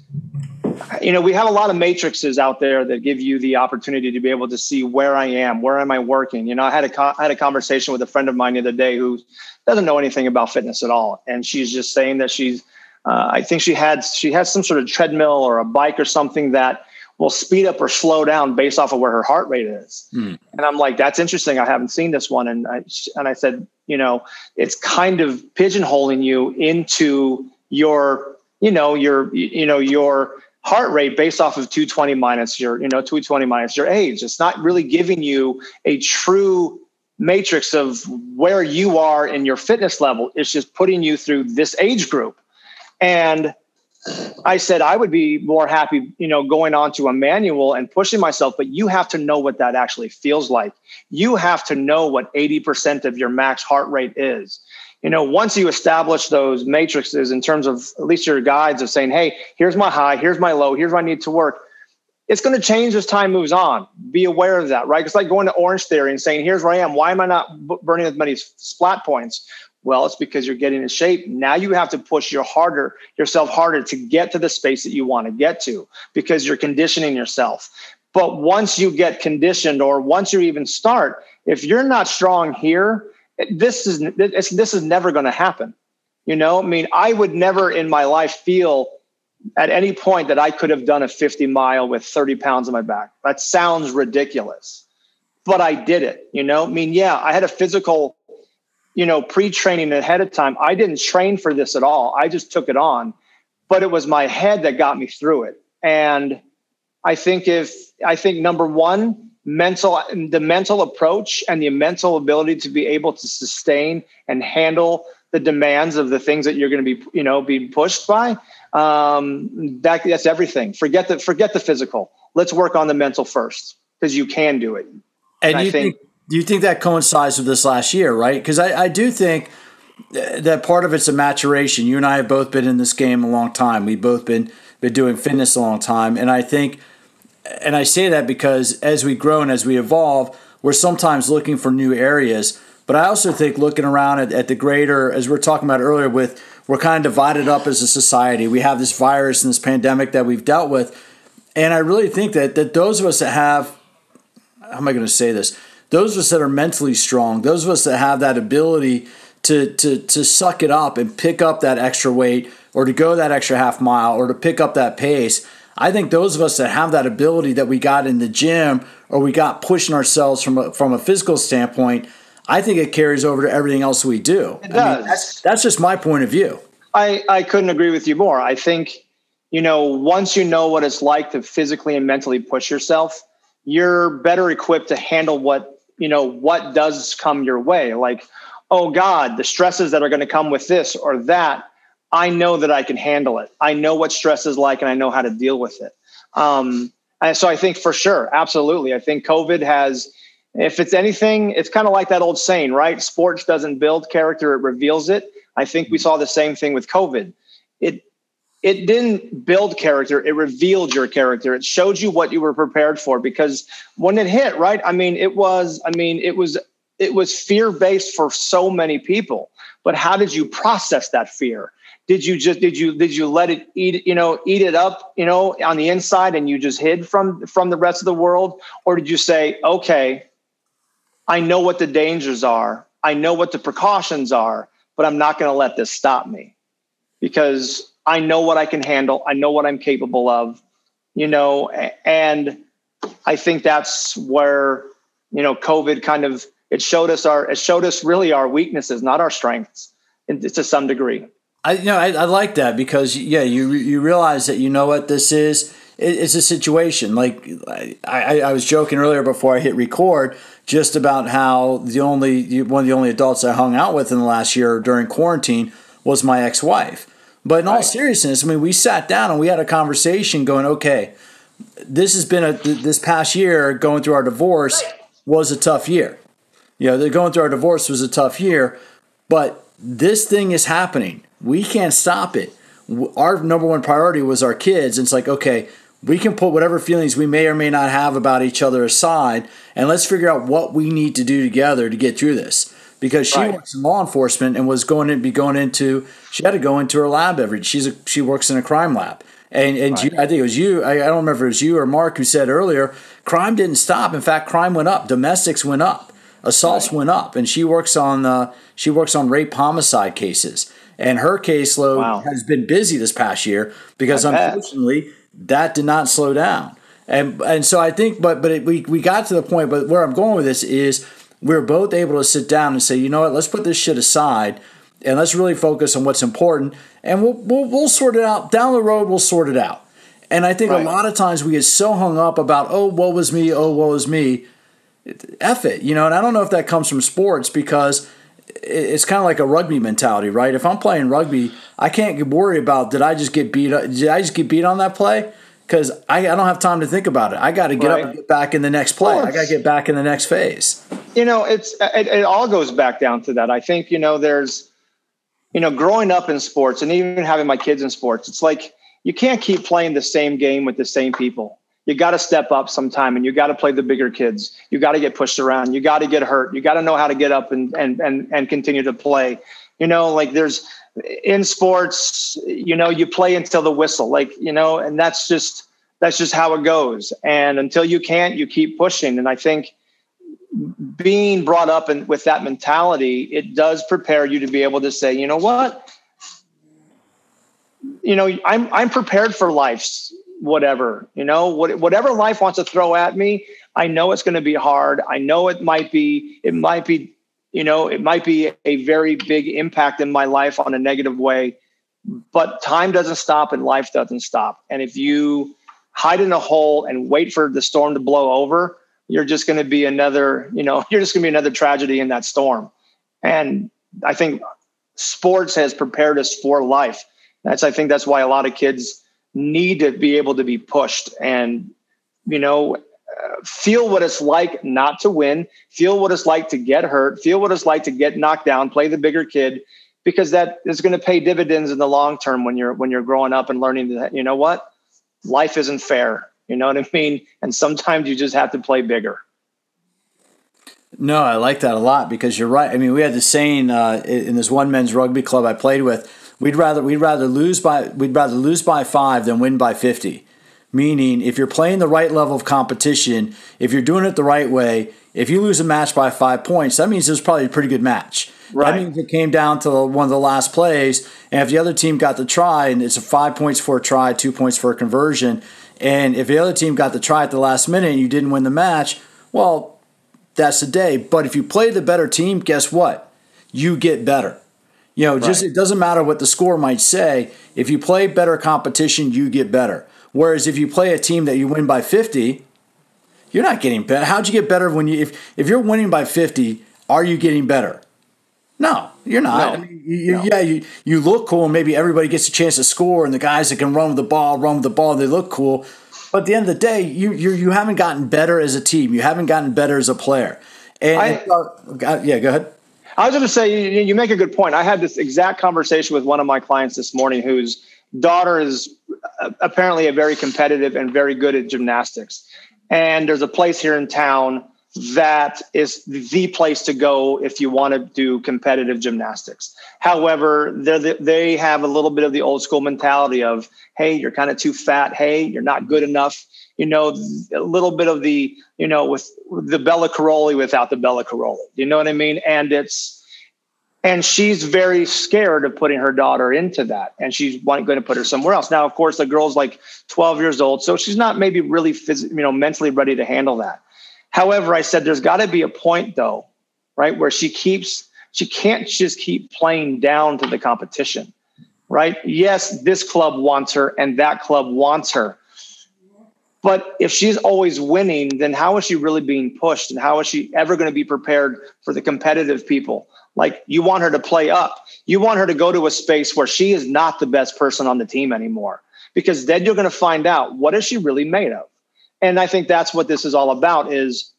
you know, we have a lot of matrices out there that give you the opportunity to be able to see where I am, where am I working. You know, I had a I had a conversation with a friend of mine the other day who doesn't know anything about fitness at all, and she's just saying that she's, uh, I think she had she has some sort of treadmill or a bike or something that will speed up or slow down based off of where her heart rate is. Hmm. And I'm like, that's interesting. I haven't seen this one. And I, and I said, you know, it's kind of pigeonholing you into your, you know, your, you know, your heart rate based off of 220 minus your, you know, 220 minus your age. It's not really giving you a true matrix of where you are in your fitness level. It's just putting you through this age group. And I said I would be more happy, you know, going on to a manual and pushing myself, but you have to know what that actually feels like. You have to know what 80% of your max heart rate is. You know, once you establish those matrices in terms of at least your guides of saying, hey, here's my high, here's my low, here's where I need to work. It's going to change as time moves on. Be aware of that, right? It's like going to Orange Theory and saying, here's where I am. Why am I not burning as many splat points? Well, it's because you're getting in shape. Now you have to push your harder yourself harder to get to the space that you want to get to because you're conditioning yourself. But once you get conditioned or once you even start, if you're not strong here, this is this is never going to happen. You know, I mean, I would never in my life feel at any point that I could have done a 50 mile with 30 pounds on my back. That sounds ridiculous, but I did it. You know, I mean, yeah, I had a physical you know, pre-training ahead of time. I didn't train for this at all. I just took it on, but it was my head that got me through it. And I think if I think number one, mental the mental approach and the mental ability to be able to sustain and handle the demands of the things that you're going to be, you know, being pushed by. Um, that that's everything. Forget the forget the physical. Let's work on the mental first because you can do it. And, and you think, think do you think that coincides with this last year, right? Because I, I do think that part of it's a maturation. You and I have both been in this game a long time. We've both been been doing fitness a long time, and I think, and I say that because as we grow and as we evolve, we're sometimes looking for new areas. But I also think looking around at, at the greater, as we are talking about earlier, with we're kind of divided up as a society. We have this virus and this pandemic that we've dealt with, and I really think that that those of us that have, how am I going to say this? Those of us that are mentally strong, those of us that have that ability to to to suck it up and pick up that extra weight or to go that extra half mile or to pick up that pace. I think those of us that have that ability that we got in the gym or we got pushing ourselves from a, from a physical standpoint, I think it carries over to everything else we do. It does. Mean, that's, that's just my point of view. I, I couldn't agree with you more. I think, you know, once you know what it's like to physically and mentally push yourself, you're better equipped to handle what you know what does come your way? Like oh god the stresses that are going to come with this or that i know that i can handle it. I know what stress is like and i know how to deal with it. Um, and so i think for sure absolutely. I think covid has if it's anything it's kind of like that old saying right? Sports doesn't build character it reveals it. I think we saw the same thing with covid. It it didn't build character it revealed your character it showed you what you were prepared for because when it hit right i mean it was i mean it was it was fear based for so many people. But how did you process that fear? Did you just did you did you let it eat you know eat it up you know on the inside and you just hid from from the rest of the world? Or did you say okay i know what the dangers are. I know what the precautions are but i'm not going to let this stop me. Because I know what I can handle. I know what I'm capable of, you know, and I think that's where, you know, COVID kind of, it showed us our, it showed us really our weaknesses, not our strengths to some degree. I you know I, I like that because yeah you you realize that you know what this is it's a situation like I, I was joking earlier before I hit record just about how the only one of the only adults I hung out with in the last year during quarantine was my ex-wife. But in all seriousness, I mean, we sat down and we had a conversation going, okay, this has been a this past year going through our divorce was a tough year. You know, going through our divorce was a tough year, but this thing is happening. We can't stop it. Our number one priority was our kids. And it's like, okay, we can put whatever feelings we may or may not have about each other aside and let's figure out what we need to do together to get through this because she right. works in law enforcement and was going to be going into she had to go into her lab every she's a, she works in a crime lab and and right. you, I think it was you I, I, don't remember if it was you or Marc who said earlier crime didn't stop in fact crime went up domestics went up assaults right. went up and she works on uh, she works on rape homicide cases and her caseload wow. has been busy this past year because unfortunately that did not slow down. And and so I think, but but it, we we got to the point. But where I'm going with this is we are both able to sit down and say, you know what, let's put this shit aside and let's really focus on what's important, and we'll we'll, we'll sort it out down the road. We'll sort it out. And I think right. a lot of times we get so hung up about, oh, what was me? Oh, what was me? F it, you know. And I don't know if that comes from sports because it's kind of like a rugby mentality, right? If I'm playing rugby, I can't worry about did I just get beat? Did I just get beat on that play? Because I, I don't have time to think about it. I got to get right. up and get back in the next play. I got to get back in the next phase. You know, it's it, it all goes back down to that. I think you know there's, you know, growing up in sports and even having my kids in sports, it's like you can't keep playing the same game with the same people you got to step up sometime and you got to play the bigger kids. You got to get pushed around. You got to get hurt. You got to know how to get up and, and, and, and continue to play. You know, like there's in sports, you know, you play until the whistle, like, you know, and that's just, that's just how it goes. And until you can't, you keep pushing. And I think being brought up in, with that mentality, it does prepare you to be able to say, you know what, you know, I'm, I'm prepared for life's whatever, you know, what, whatever life wants to throw at me, I know it's going to be hard. I know it might be, it might be, you know, it might be a very big impact in my life on a negative way, but time doesn't stop and life doesn't stop. And if you hide in a hole and wait for the storm to blow over, you're just going to be another, you know, you're just going to be another tragedy in that storm. And I think sports has prepared us for life. That's, I think that's why a lot of kids, need to be able to be pushed and you know feel what it's like not to win feel what it's like to get hurt feel what it's like to get knocked down play the bigger kid because that is going to pay dividends in the long term when you're when you're growing up and learning that you know what life isn't fair you know what i mean and sometimes you just have to play bigger no, I like that a lot because you're right. I mean, we had the saying uh, in this one men's rugby club I played with We'd rather we'd rather lose by we'd rather lose by five than win by fifty. Meaning, if you're playing the right level of competition, if you're doing it the right way, if you lose a match by five points, that means it was probably a pretty good match. Right. That means it came down to one of the last plays, and if the other team got the try, and it's a five points for a try, two points for a conversion, and if the other team got the try at the last minute and you didn't win the match, well, that's the day. But if you play the better team, guess what? You get better. You know, just right. it doesn't matter what the score might say. If you play better competition, you get better. Whereas if you play a team that you win by 50, you're not getting better. How'd you get better when you if if you're winning by 50, are you getting better? No, you're not. No. I mean, you, no. Yeah, you, you look cool, and maybe everybody gets a chance to score, and the guys that can run with the ball run with the ball, they look cool. But at the end of the day, you you you haven't gotten better as a team. You haven't gotten better as a player. And I, uh, yeah, go ahead. I was going to say, you, you make a good point. I had this exact conversation with one of my clients this morning whose daughter is uh, Uh, apparently a very competitive and very good at gymnastics. And there's a place here in town that is the place to go if you want to do competitive gymnastics. However, the, they have a little bit of the old school mentality of, hey, you're kind of too fat. Hey, you're not good enough you know, a little bit of the, you know, with the Bela Karolyi without the Bela Karolyi. You know what I mean? And it's, and she's very scared of putting her daughter into that and she's going to put her somewhere else now of course the girl's like 12 years old so she's not maybe really phys- you know mentally ready to handle that however i said there's got to be a point though right where she keeps she can't just keep playing down to the competition right? Yes, this club wants her and that club wants her. But if she's always winning, then how is she really being pushed? And how is she ever going to be prepared for the competitive people? Like you want her to play up. You want her to go to a space where she is not the best person on the team anymore. Because then you're going to find out what is she really made of. And I think that's what this is all about is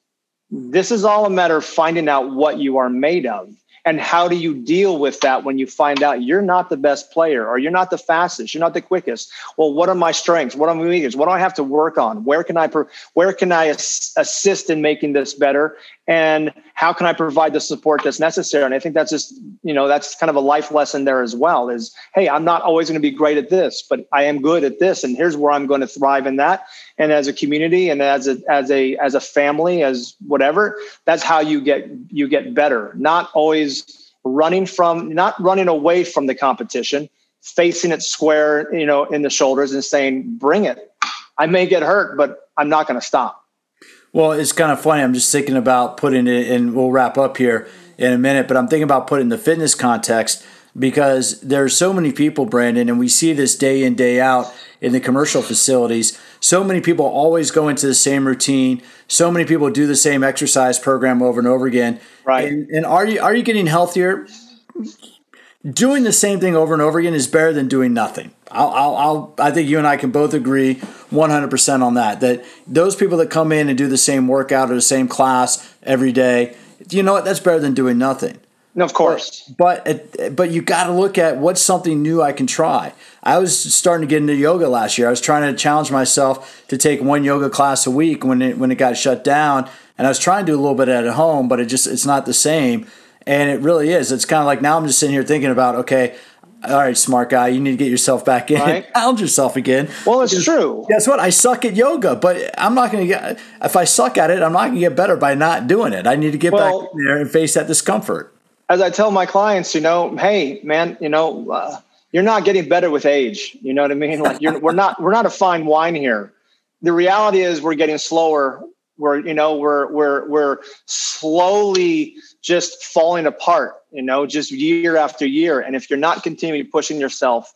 this is all a matter of finding out what you are made of and how do you deal with that when you find out you're not the best player or you're not the fastest you're not the quickest? Well what are my strengths? What are my weaknesses what do i have to work on? Where can i where can i assist in making this better and how can i provide the support that's necessary? And i think that's just you know that's kind of a life lesson there as well is hey i'm not always going to be great at this but i am good at this and here's where i'm going to thrive in that. And as a community and as a as a as a family as whatever that's how you get you get better. Not always running from not running away from the competition facing it square you know in the shoulders and saying bring it. I may get hurt but i'm not going to stop well, it's kind of funny. I'm just thinking about putting it, and we'll wrap up here in a minute. But I'm thinking about putting the fitness context because there's so many people, Brandon, and we see this day in day out in the commercial facilities. So many people always go into the same routine. So many people do the same exercise program over and over again. Right. And, and are you are you getting healthier? Doing the same thing over and over again is better than doing nothing. I'll, I'll, I'll, i think you and I can both agree 100% on that. That those people that come in and do the same workout or the same class every day, you know what? That's better than doing nothing. No, of course. But but, but you got to look at what's something new I can try. I was starting to get into yoga last year. I was trying to challenge myself to take one yoga class a week when it when it got shut down, and I was trying to do a little bit at home, but it just it's not the same. And it really is. It's kind of like now I'm just sitting here thinking about okay, all right, smart guy, you need to get yourself back in, right. challenge yourself again. Well, it's true. Guess what? I suck at yoga, but I'm not going to get. If I suck at it, I'm not going to get better by not doing it. I need to get well, back in there and face that discomfort. As I tell my clients, you know, hey, man, you know, uh, you're not getting better with age. You know what I mean? Like, we're not we're not a fine wine here. The reality is, we're getting slower we're you know we're we're we're slowly just falling apart you know just year after year. And if you're not continuing pushing yourself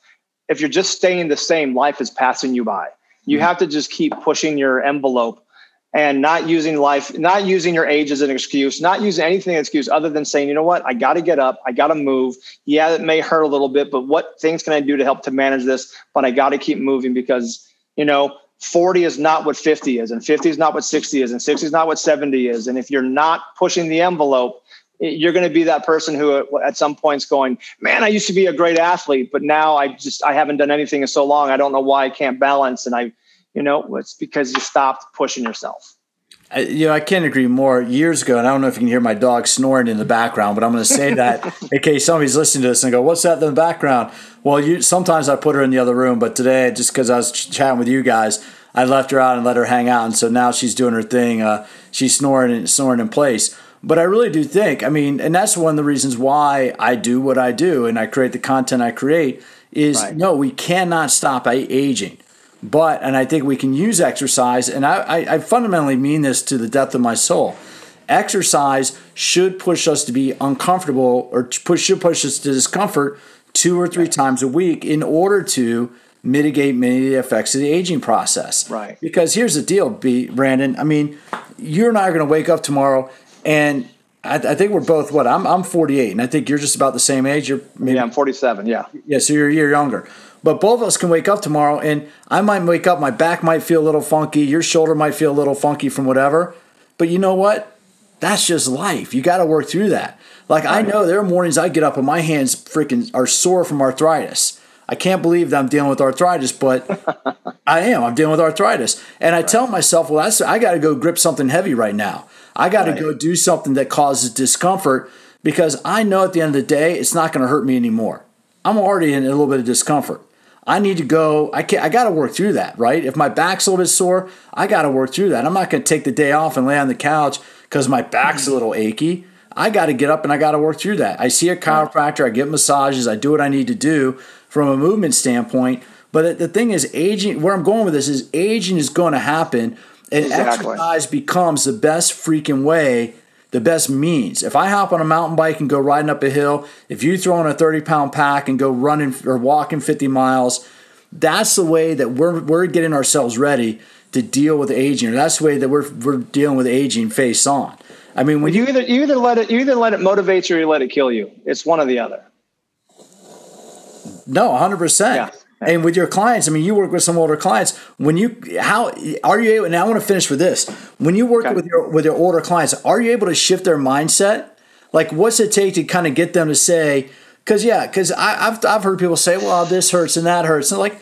if you're just staying the same life is passing you by. You mm-hmm. have to just keep pushing your envelope and not using life not using your age as an excuse not using anything as an excuse other than saying you know what? I got to get up. I got to move. Yeah it may hurt a little bit but what things can i do to help to manage this? But i got to keep moving because you know 40 is not what 50 is and 50 is not what 60 is and 60 is not what 70 is. And if you're not pushing the envelope you're going to be that person who uh, at some points going man i used to be a great athlete but now i just i haven't done anything in so long i don't know why i can't balance. And i you know it's because you stopped pushing yourself you know, I can't agree more. Years ago, and I don't know if you can hear my dog snoring in the background, but I'm going to say that in case somebody's listening to this and go, "What's that in the background?" Well, you sometimes I put her in the other room, but today, just because I was ch- chatting with you guys, I left her out and let her hang out, and so now she's doing her thing. Uh, she's snoring and snoring in place. But I really do think, I mean, and that's one of the reasons why I do what I do and I create the content I create. Is right. no, we cannot stop aging but, and I think we can use exercise, and I, I, I fundamentally mean this to the depth of my soul. Exercise should push us to be uncomfortable or push, should push us to discomfort two or three times a week in order to mitigate many of the effects of the aging process. Right. Because here's the deal, B, Brandon. I mean, you and I are going to wake up tomorrow and I, I, think we're both what I'm I'm 48 and I think you're just about the same age. You're maybe, yeah, I'm 47. Yeah. Yeah, so you're a year younger. But both of us can wake up tomorrow and I might wake up, my back might feel a little funky, your shoulder might feel a little funky from whatever. But you know what? That's just life. You got to work through that. Like I know there are mornings I get up and my hands freaking are sore from arthritis. I can't believe that I'm dealing with arthritis, but I am. I'm dealing with arthritis. And I right. tell myself, well, that's, I got to go grip something heavy right now. I got to right. go do something that causes discomfort because I know at the end of the day, it's not going to hurt me anymore. I'm already in a little bit of discomfort. I need to go. I can not I got to work through that, right? If my back's a little bit sore, I got to work through that. I'm not going to take the day off and lay on the couch because my back's a little achy. I got to get up and I got to work through that. I see a chiropractor. I get massages. I do what I need to do from a movement standpoint. But the thing is, aging. Where I'm going with this is aging is going to happen, and exactly. exercise becomes the best freaking way the best means. If I hop on a mountain bike and go riding up a hill, if you throw on a 30 pound pack and go running or walking 50 miles, that's the way that we're, we're getting ourselves ready to deal with aging. That's the way that we're, we're dealing with aging face on. I mean, when you, you either you either let it you either let it motivate you or you let it kill you. It's one or the other. No, 100%. Yeah. And with your clients, I mean, you work with some older clients. When you how are you able? And I want to finish with this. When you work okay. with your with your older clients, are you able to shift their mindset? Like, what's it take to kind of get them to say? Because yeah, because I've I've heard people say, "Well, this hurts and that hurts," and like,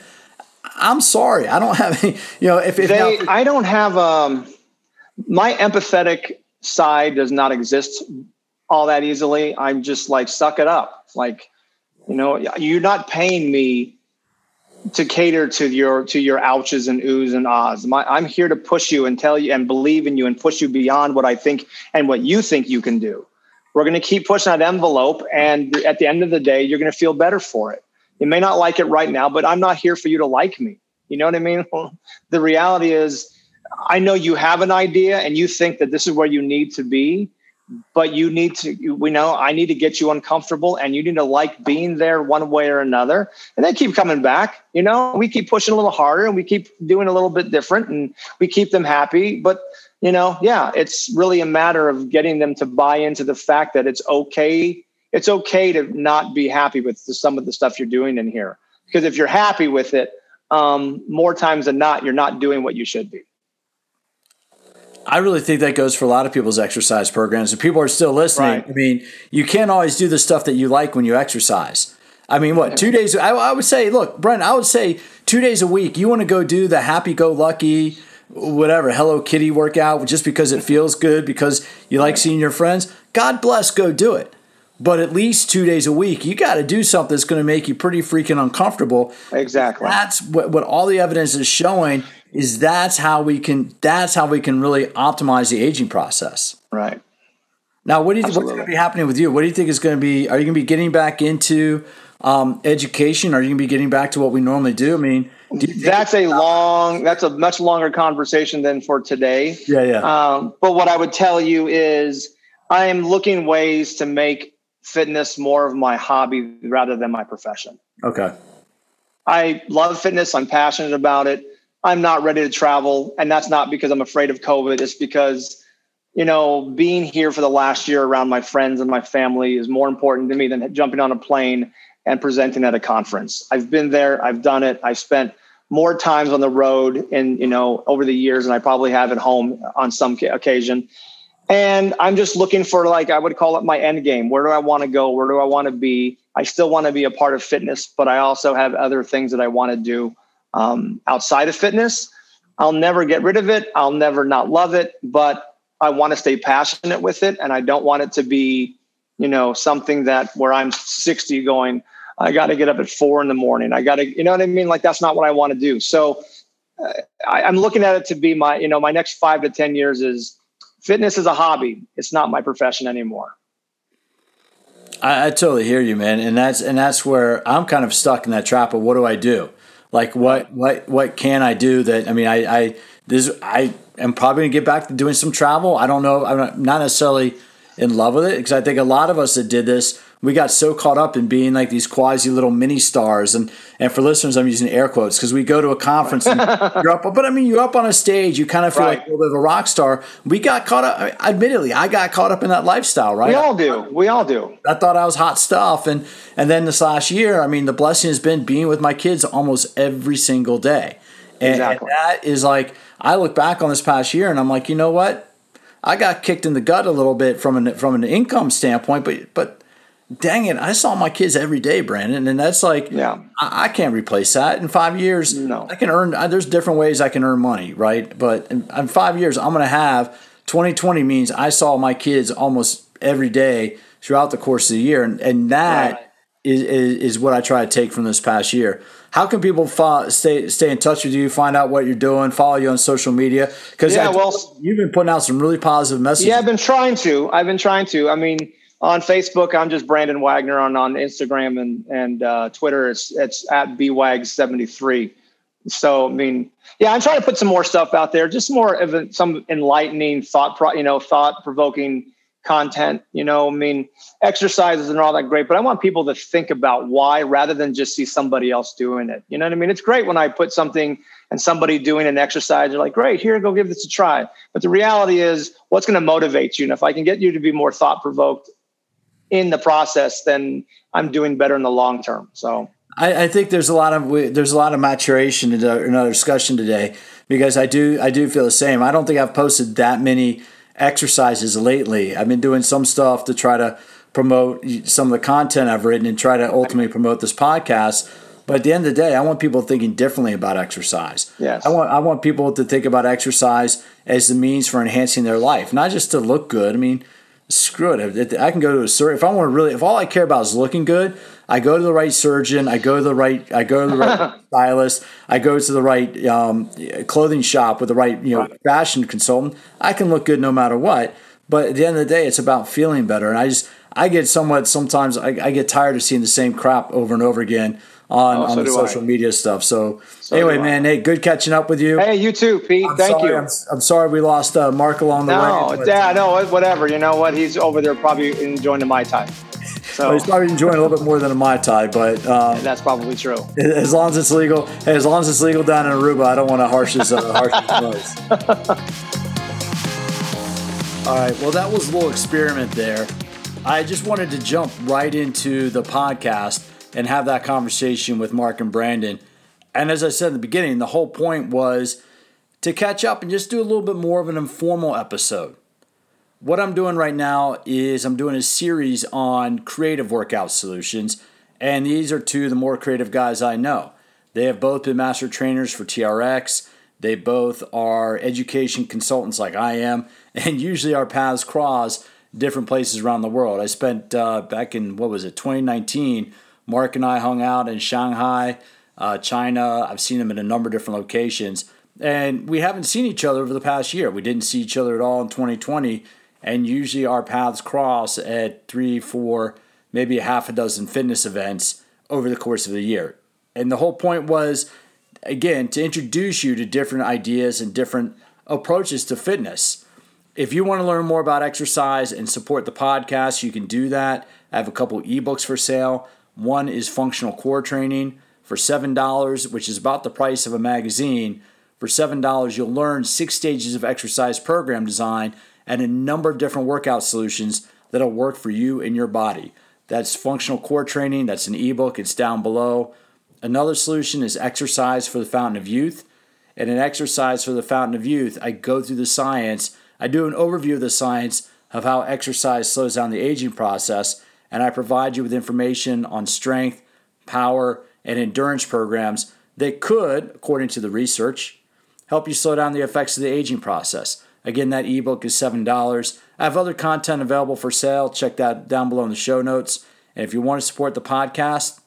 I'm sorry, I don't have any. You know, if, if they, now, I don't have um, my empathetic side does not exist all that easily. I'm just like, suck it up, like. You know, you're not paying me to cater to your to your ouches and oohs and ahs. My, I'm here to push you and tell you and believe in you and push you beyond what I think and what you think you can do. We're going to keep pushing that envelope, and at the end of the day, you're going to feel better for it. You may not like it right now, but I'm not here for you to like me. You know what I mean? the reality is, I know you have an idea and you think that this is where you need to be, but you need to we know i need to get you uncomfortable and you need to like being there one way or another. And they keep coming back you know? We keep pushing a little harder and we keep doing a little bit different and we keep them happy. But you know yeah it's really a matter of getting them to buy into the fact that it's okay it's okay to not be happy with some of the stuff you're doing in here. Because if you're happy with it um, more times than not you're not doing what you should be I really think that goes for a lot of people's exercise programs. If people are still listening, right. I mean, you can't always do the stuff that you like when you exercise. I mean, what, two days? I, I would say, look, Brent, I would say two days a week, you want to go do the happy go lucky, whatever, Hello Kitty workout just because it feels good, because you like seeing your friends. God bless, go do it. But at least two days a week, you got to do something that's going to make you pretty freaking uncomfortable. Exactly. That's what, what all the evidence is showing is that's how we can that's how we can really optimize the aging process. Right. Now, what do you think, what's going to be happening with you? What do you think is going to be? Are you going to be getting back into um, education? Are you going to be getting back to what we normally do? I mean, do that's a long, that's a much longer conversation than for today. Yeah, yeah. Um, but what I would tell you is, I am looking ways to make fitness more of my hobby rather than my profession. Okay. I love fitness. I'm passionate about it. I'm not ready to travel. And that's not because I'm afraid of COVID. It's because, you know, being here for the last year around my friends and my family is more important to me than jumping on a plane and presenting at a conference. I've been there, I've done it. I've spent more times on the road in, you know, over the years than I probably have at home on some occasion. And I'm just looking for like I would call it my end game. Where do I want to go? Where do I want to be? I still want to be a part of fitness, but I also have other things that I want to do um, outside of fitness. I'll never get rid of it. I'll never not love it, but I want to stay passionate with it. And I don't want it to be, you know, something that where I'm 60 going, I got to get up at four in the morning. I got to, you know what I mean? Like that's not what I want to do. So uh, I, I'm looking at it to be my, you know, my next five to 10 years is fitness is a hobby. It's not my profession anymore. I, I, totally hear you, man, and that's and that's where I'm kind of stuck in that trap of what do I do? Like what what what can I do that I mean I I this I am probably gonna get back to doing some travel. I don't know. I'm not necessarily in love with it because I think a lot of us that did this we got so caught up in being like these quasi little mini stars. And and for listeners i'm using air quotes because we go to a conference and you're up but i mean you're up on a stage you kind of feel right. like a little bit of a rock star. We got caught up admittedly i got caught up in that lifestyle right? We all do. We all do. I thought i was hot stuff. And and then this last year i mean the blessing has been being with my kids almost every single day. And, exactly. and that is like i look back on this past year and i'm like you know what? I got kicked in the gut a little bit from an from an income standpoint, but but dang it, I saw my kids every day, Brandon, and that's like, yeah, I, I can't replace that in five years. No, I can earn. There's different ways I can earn money, right? But in, in five years, I'm going to have 2020 means I saw my kids almost every day throughout the course of the year, and and that right. is, is, is what I try to take from this past year. How can people follow, stay stay in touch with you, find out what you're doing, follow you on social media? Because yeah, well, you've been putting out some really positive messages. Yeah, I've been trying to. I've been trying to. I mean on Facebook, I'm just Brandon Wagner. On on Instagram and and uh, Twitter, it's it's at bwag73. So I mean, yeah, I'm trying to put some more stuff out there, just more of a, some enlightening thought, pro, you know, thought provoking content. You know, I mean, exercises and all that great, but I want people to think about why rather than just see somebody else doing it. You know what I mean? It's great when I put something and somebody doing an exercise, you're like, great, here, go give this a try. But the reality is, what's going to motivate you? And if I can get you to be more thought provoked in the process, then I'm doing better in the long term. So. I, I think there's a lot of there's a lot of maturation in our, in our discussion today because I do I do feel the same. I don't think I've posted that many exercises lately. I've been doing some stuff to try to promote some of the content I've written and try to ultimately promote this podcast. But at the end of the day, I want people thinking differently about exercise. Yes. I want I want people to think about exercise as the means for enhancing their life, not just to look good. I mean, screw it. I can go to a surgeon if I want to really. If all I care about is looking good, I go to the right surgeon. I go to the right. I go to the right stylist. I go to the right um, clothing shop with the right you know fashion consultant. I can look good no matter what. But at the end of the day, it's about feeling better. And I just I get somewhat sometimes I, I get tired of seeing the same crap over and over again on, oh, on the social I. media stuff. So, so anyway, man, hey, good catching up with you. Hey, you too, Pete. I'm Thank sorry, you. I'm, I'm, sorry we lost uh, Marc along the no, way. No, yeah, no, whatever. You know what? He's over there probably enjoying the Mai Tai. So well, he's probably enjoying a little bit more than a Mai Tai, but um, that's probably true. As long as it's legal, hey, as long as it's legal down in Aruba, I don't want to harsh his, uh, harsh All right, well, that was a little experiment there. I just wanted to jump right into the podcast and have that conversation with Marc and Brandon. And as I said in the beginning, the whole point was to catch up and just do a little bit more of an informal episode. What I'm doing right now is I'm doing a series on creative workout solutions, and these are two of the more creative guys I know. They have both been master trainers for TRX. They both are education consultants like I am, and usually our paths cross different places around the world. I spent uh, back in what was it, 2019 Marc and I hung out in Shanghai, uh, China. I've seen him in a number of different locations. And we haven't seen each other over the past year. We didn't see each other at all in 2020. And usually our paths cross at three, four, maybe a half a dozen fitness events over the course of the year. And the whole point was, again, to introduce you to different ideas and different approaches to fitness. If you want to learn more about exercise and support the podcast, you can do that. I have a couple ebooks for sale. One is functional core training for $7, which is about the price of a magazine. For $7, you'll learn six stages of exercise program design and a number of different workout solutions that'll work for you and your body. That's functional core training. That's an ebook. It's down below. Another solution is exercise for the fountain of youth. And an exercise for the fountain of youth, I go through the science. I do an overview of the science of how exercise slows down the aging process and I provide you with information on strength, power, and endurance programs that could, according to the research, help you slow down the effects of the aging process. Again, that ebook is $7. I have other content available for sale. Check that down below in the show notes. And if you want to support the podcast,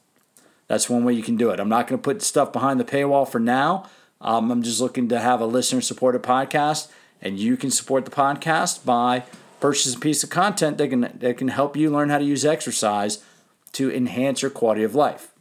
that's one way you can do it. I'm not going to put stuff behind the paywall for now. Um, I'm just looking to have a listener supported podcast, and you can support the podcast by purchase a piece of content that can that can help you learn how to use exercise to enhance your quality of life.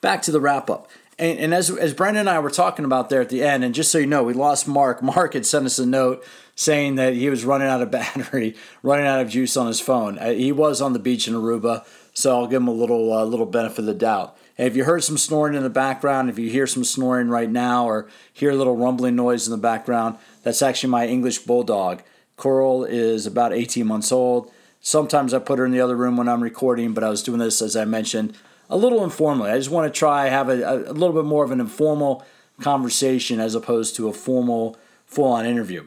Back to the wrap up. And, and as, as Brandon and I were talking about there at the end, and just so you know, we lost Marc. Marc had sent us a note saying that he was running out of battery, running out of juice on his phone. Uh, he was on the beach in Aruba, so I'll give him a little uh, little benefit of the doubt. And if you heard some snoring in the background, if you hear some snoring right now, or hear a little rumbling noise in the background, that's actually my English bulldog. Coral is about 18 months old. Sometimes I put her in the other room when I'm recording, but I was doing this, as I mentioned, a little informally. I just want to try have a, a little bit more of an informal conversation as opposed to a formal, full on interview.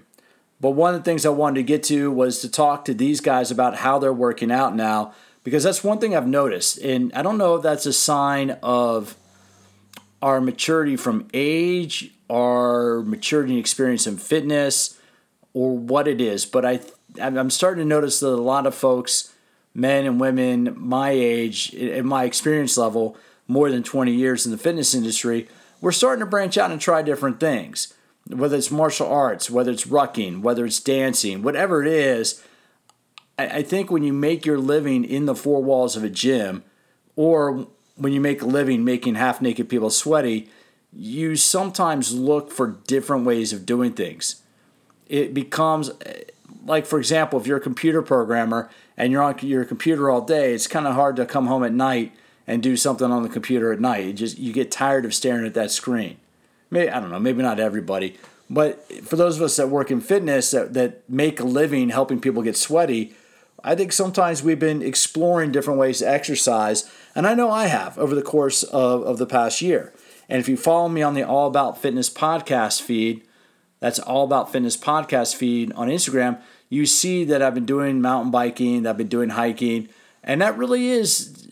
But one of the things I wanted to get to was to talk to these guys about how they're working out now, because that's one thing I've noticed. And I don't know if that's a sign of our maturity from age, our maturity and experience in fitness, or what it is, but I I'm starting to notice that a lot of folks, men and women my age, in my experience level, more than 20 years in the fitness industry, we're starting to branch out and try different things. Whether it's martial arts, whether it's rucking, whether it's dancing, whatever it is, I think when you make your living in the four walls of a gym, or when you make a living making half naked people sweaty, you sometimes look for different ways of doing things it becomes like for example, if you're a computer programmer and you're on your computer all day, it's kind of hard to come home at night and do something on the computer at night. You just you get tired of staring at that screen. Maybe I don't know, maybe not everybody, but for those of us that work in fitness that, that make a living helping people get sweaty, I think sometimes we've been exploring different ways to exercise, and I know I have over the course of, of the past year. And if you follow me on the All About Fitness podcast feed, that's All About Fitness podcast feed on Instagram, you see that I've been doing mountain biking, that I've been doing hiking, and that really is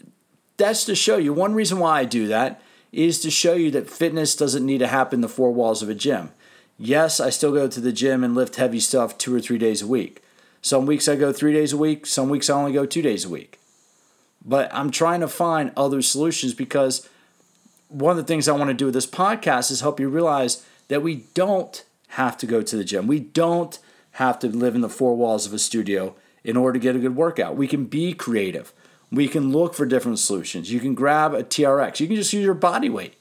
that's to show you one reason why I do that is to show you that fitness doesn't need to happen the four walls of a gym. Yes, I still go to the gym and lift heavy stuff two or three days a week. Some weeks I go three days a week, some weeks I only go two days a week. But I'm trying to find other solutions because one of the things I want to do with this podcast is help you realize that we don't have to go to the gym. We don't have to live in the four walls of a studio in order to get a good workout. We can be creative. We can look for different solutions. You can grab a TRX. You can just use your body weight.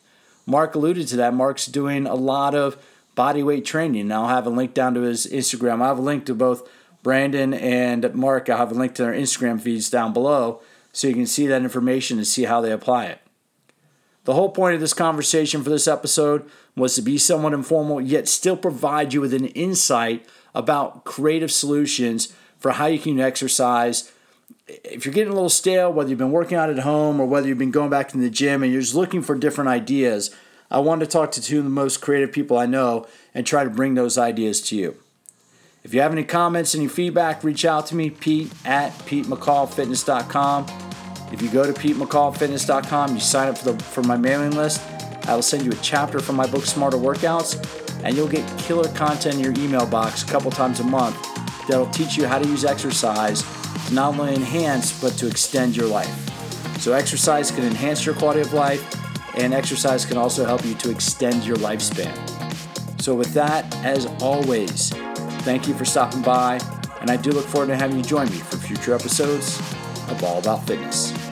Marc alluded to that. Marc's doing a lot of body weight training. Now I'll have a link down to his Instagram. I have a link to both Brandon and Marc. I'll have a link to their Instagram feeds down below so you can see that information and see how they apply it. The whole point of this conversation for this episode was to be somewhat informal, yet still provide you with an insight about creative solutions for how you can exercise. If you're getting a little stale, whether you've been working out at home or whether you've been going back to the gym and you're just looking for different ideas, I wanted to talk to two of the most creative people I know and try to bring those ideas to you. If you have any comments, any feedback, reach out to me, Pete at PeteMcCallFitness.com. If you go to PeteMcCallFitness.com, you sign up for, the, for my mailing list, I will send you a chapter from my book, Smarter Workouts, and you'll get killer content in your email box a couple times a month that'll teach you how to use exercise to not only enhance, but to extend your life. So, exercise can enhance your quality of life, and exercise can also help you to extend your lifespan. So, with that, as always, thank you for stopping by, and I do look forward to having you join me for future episodes of All About Fitness.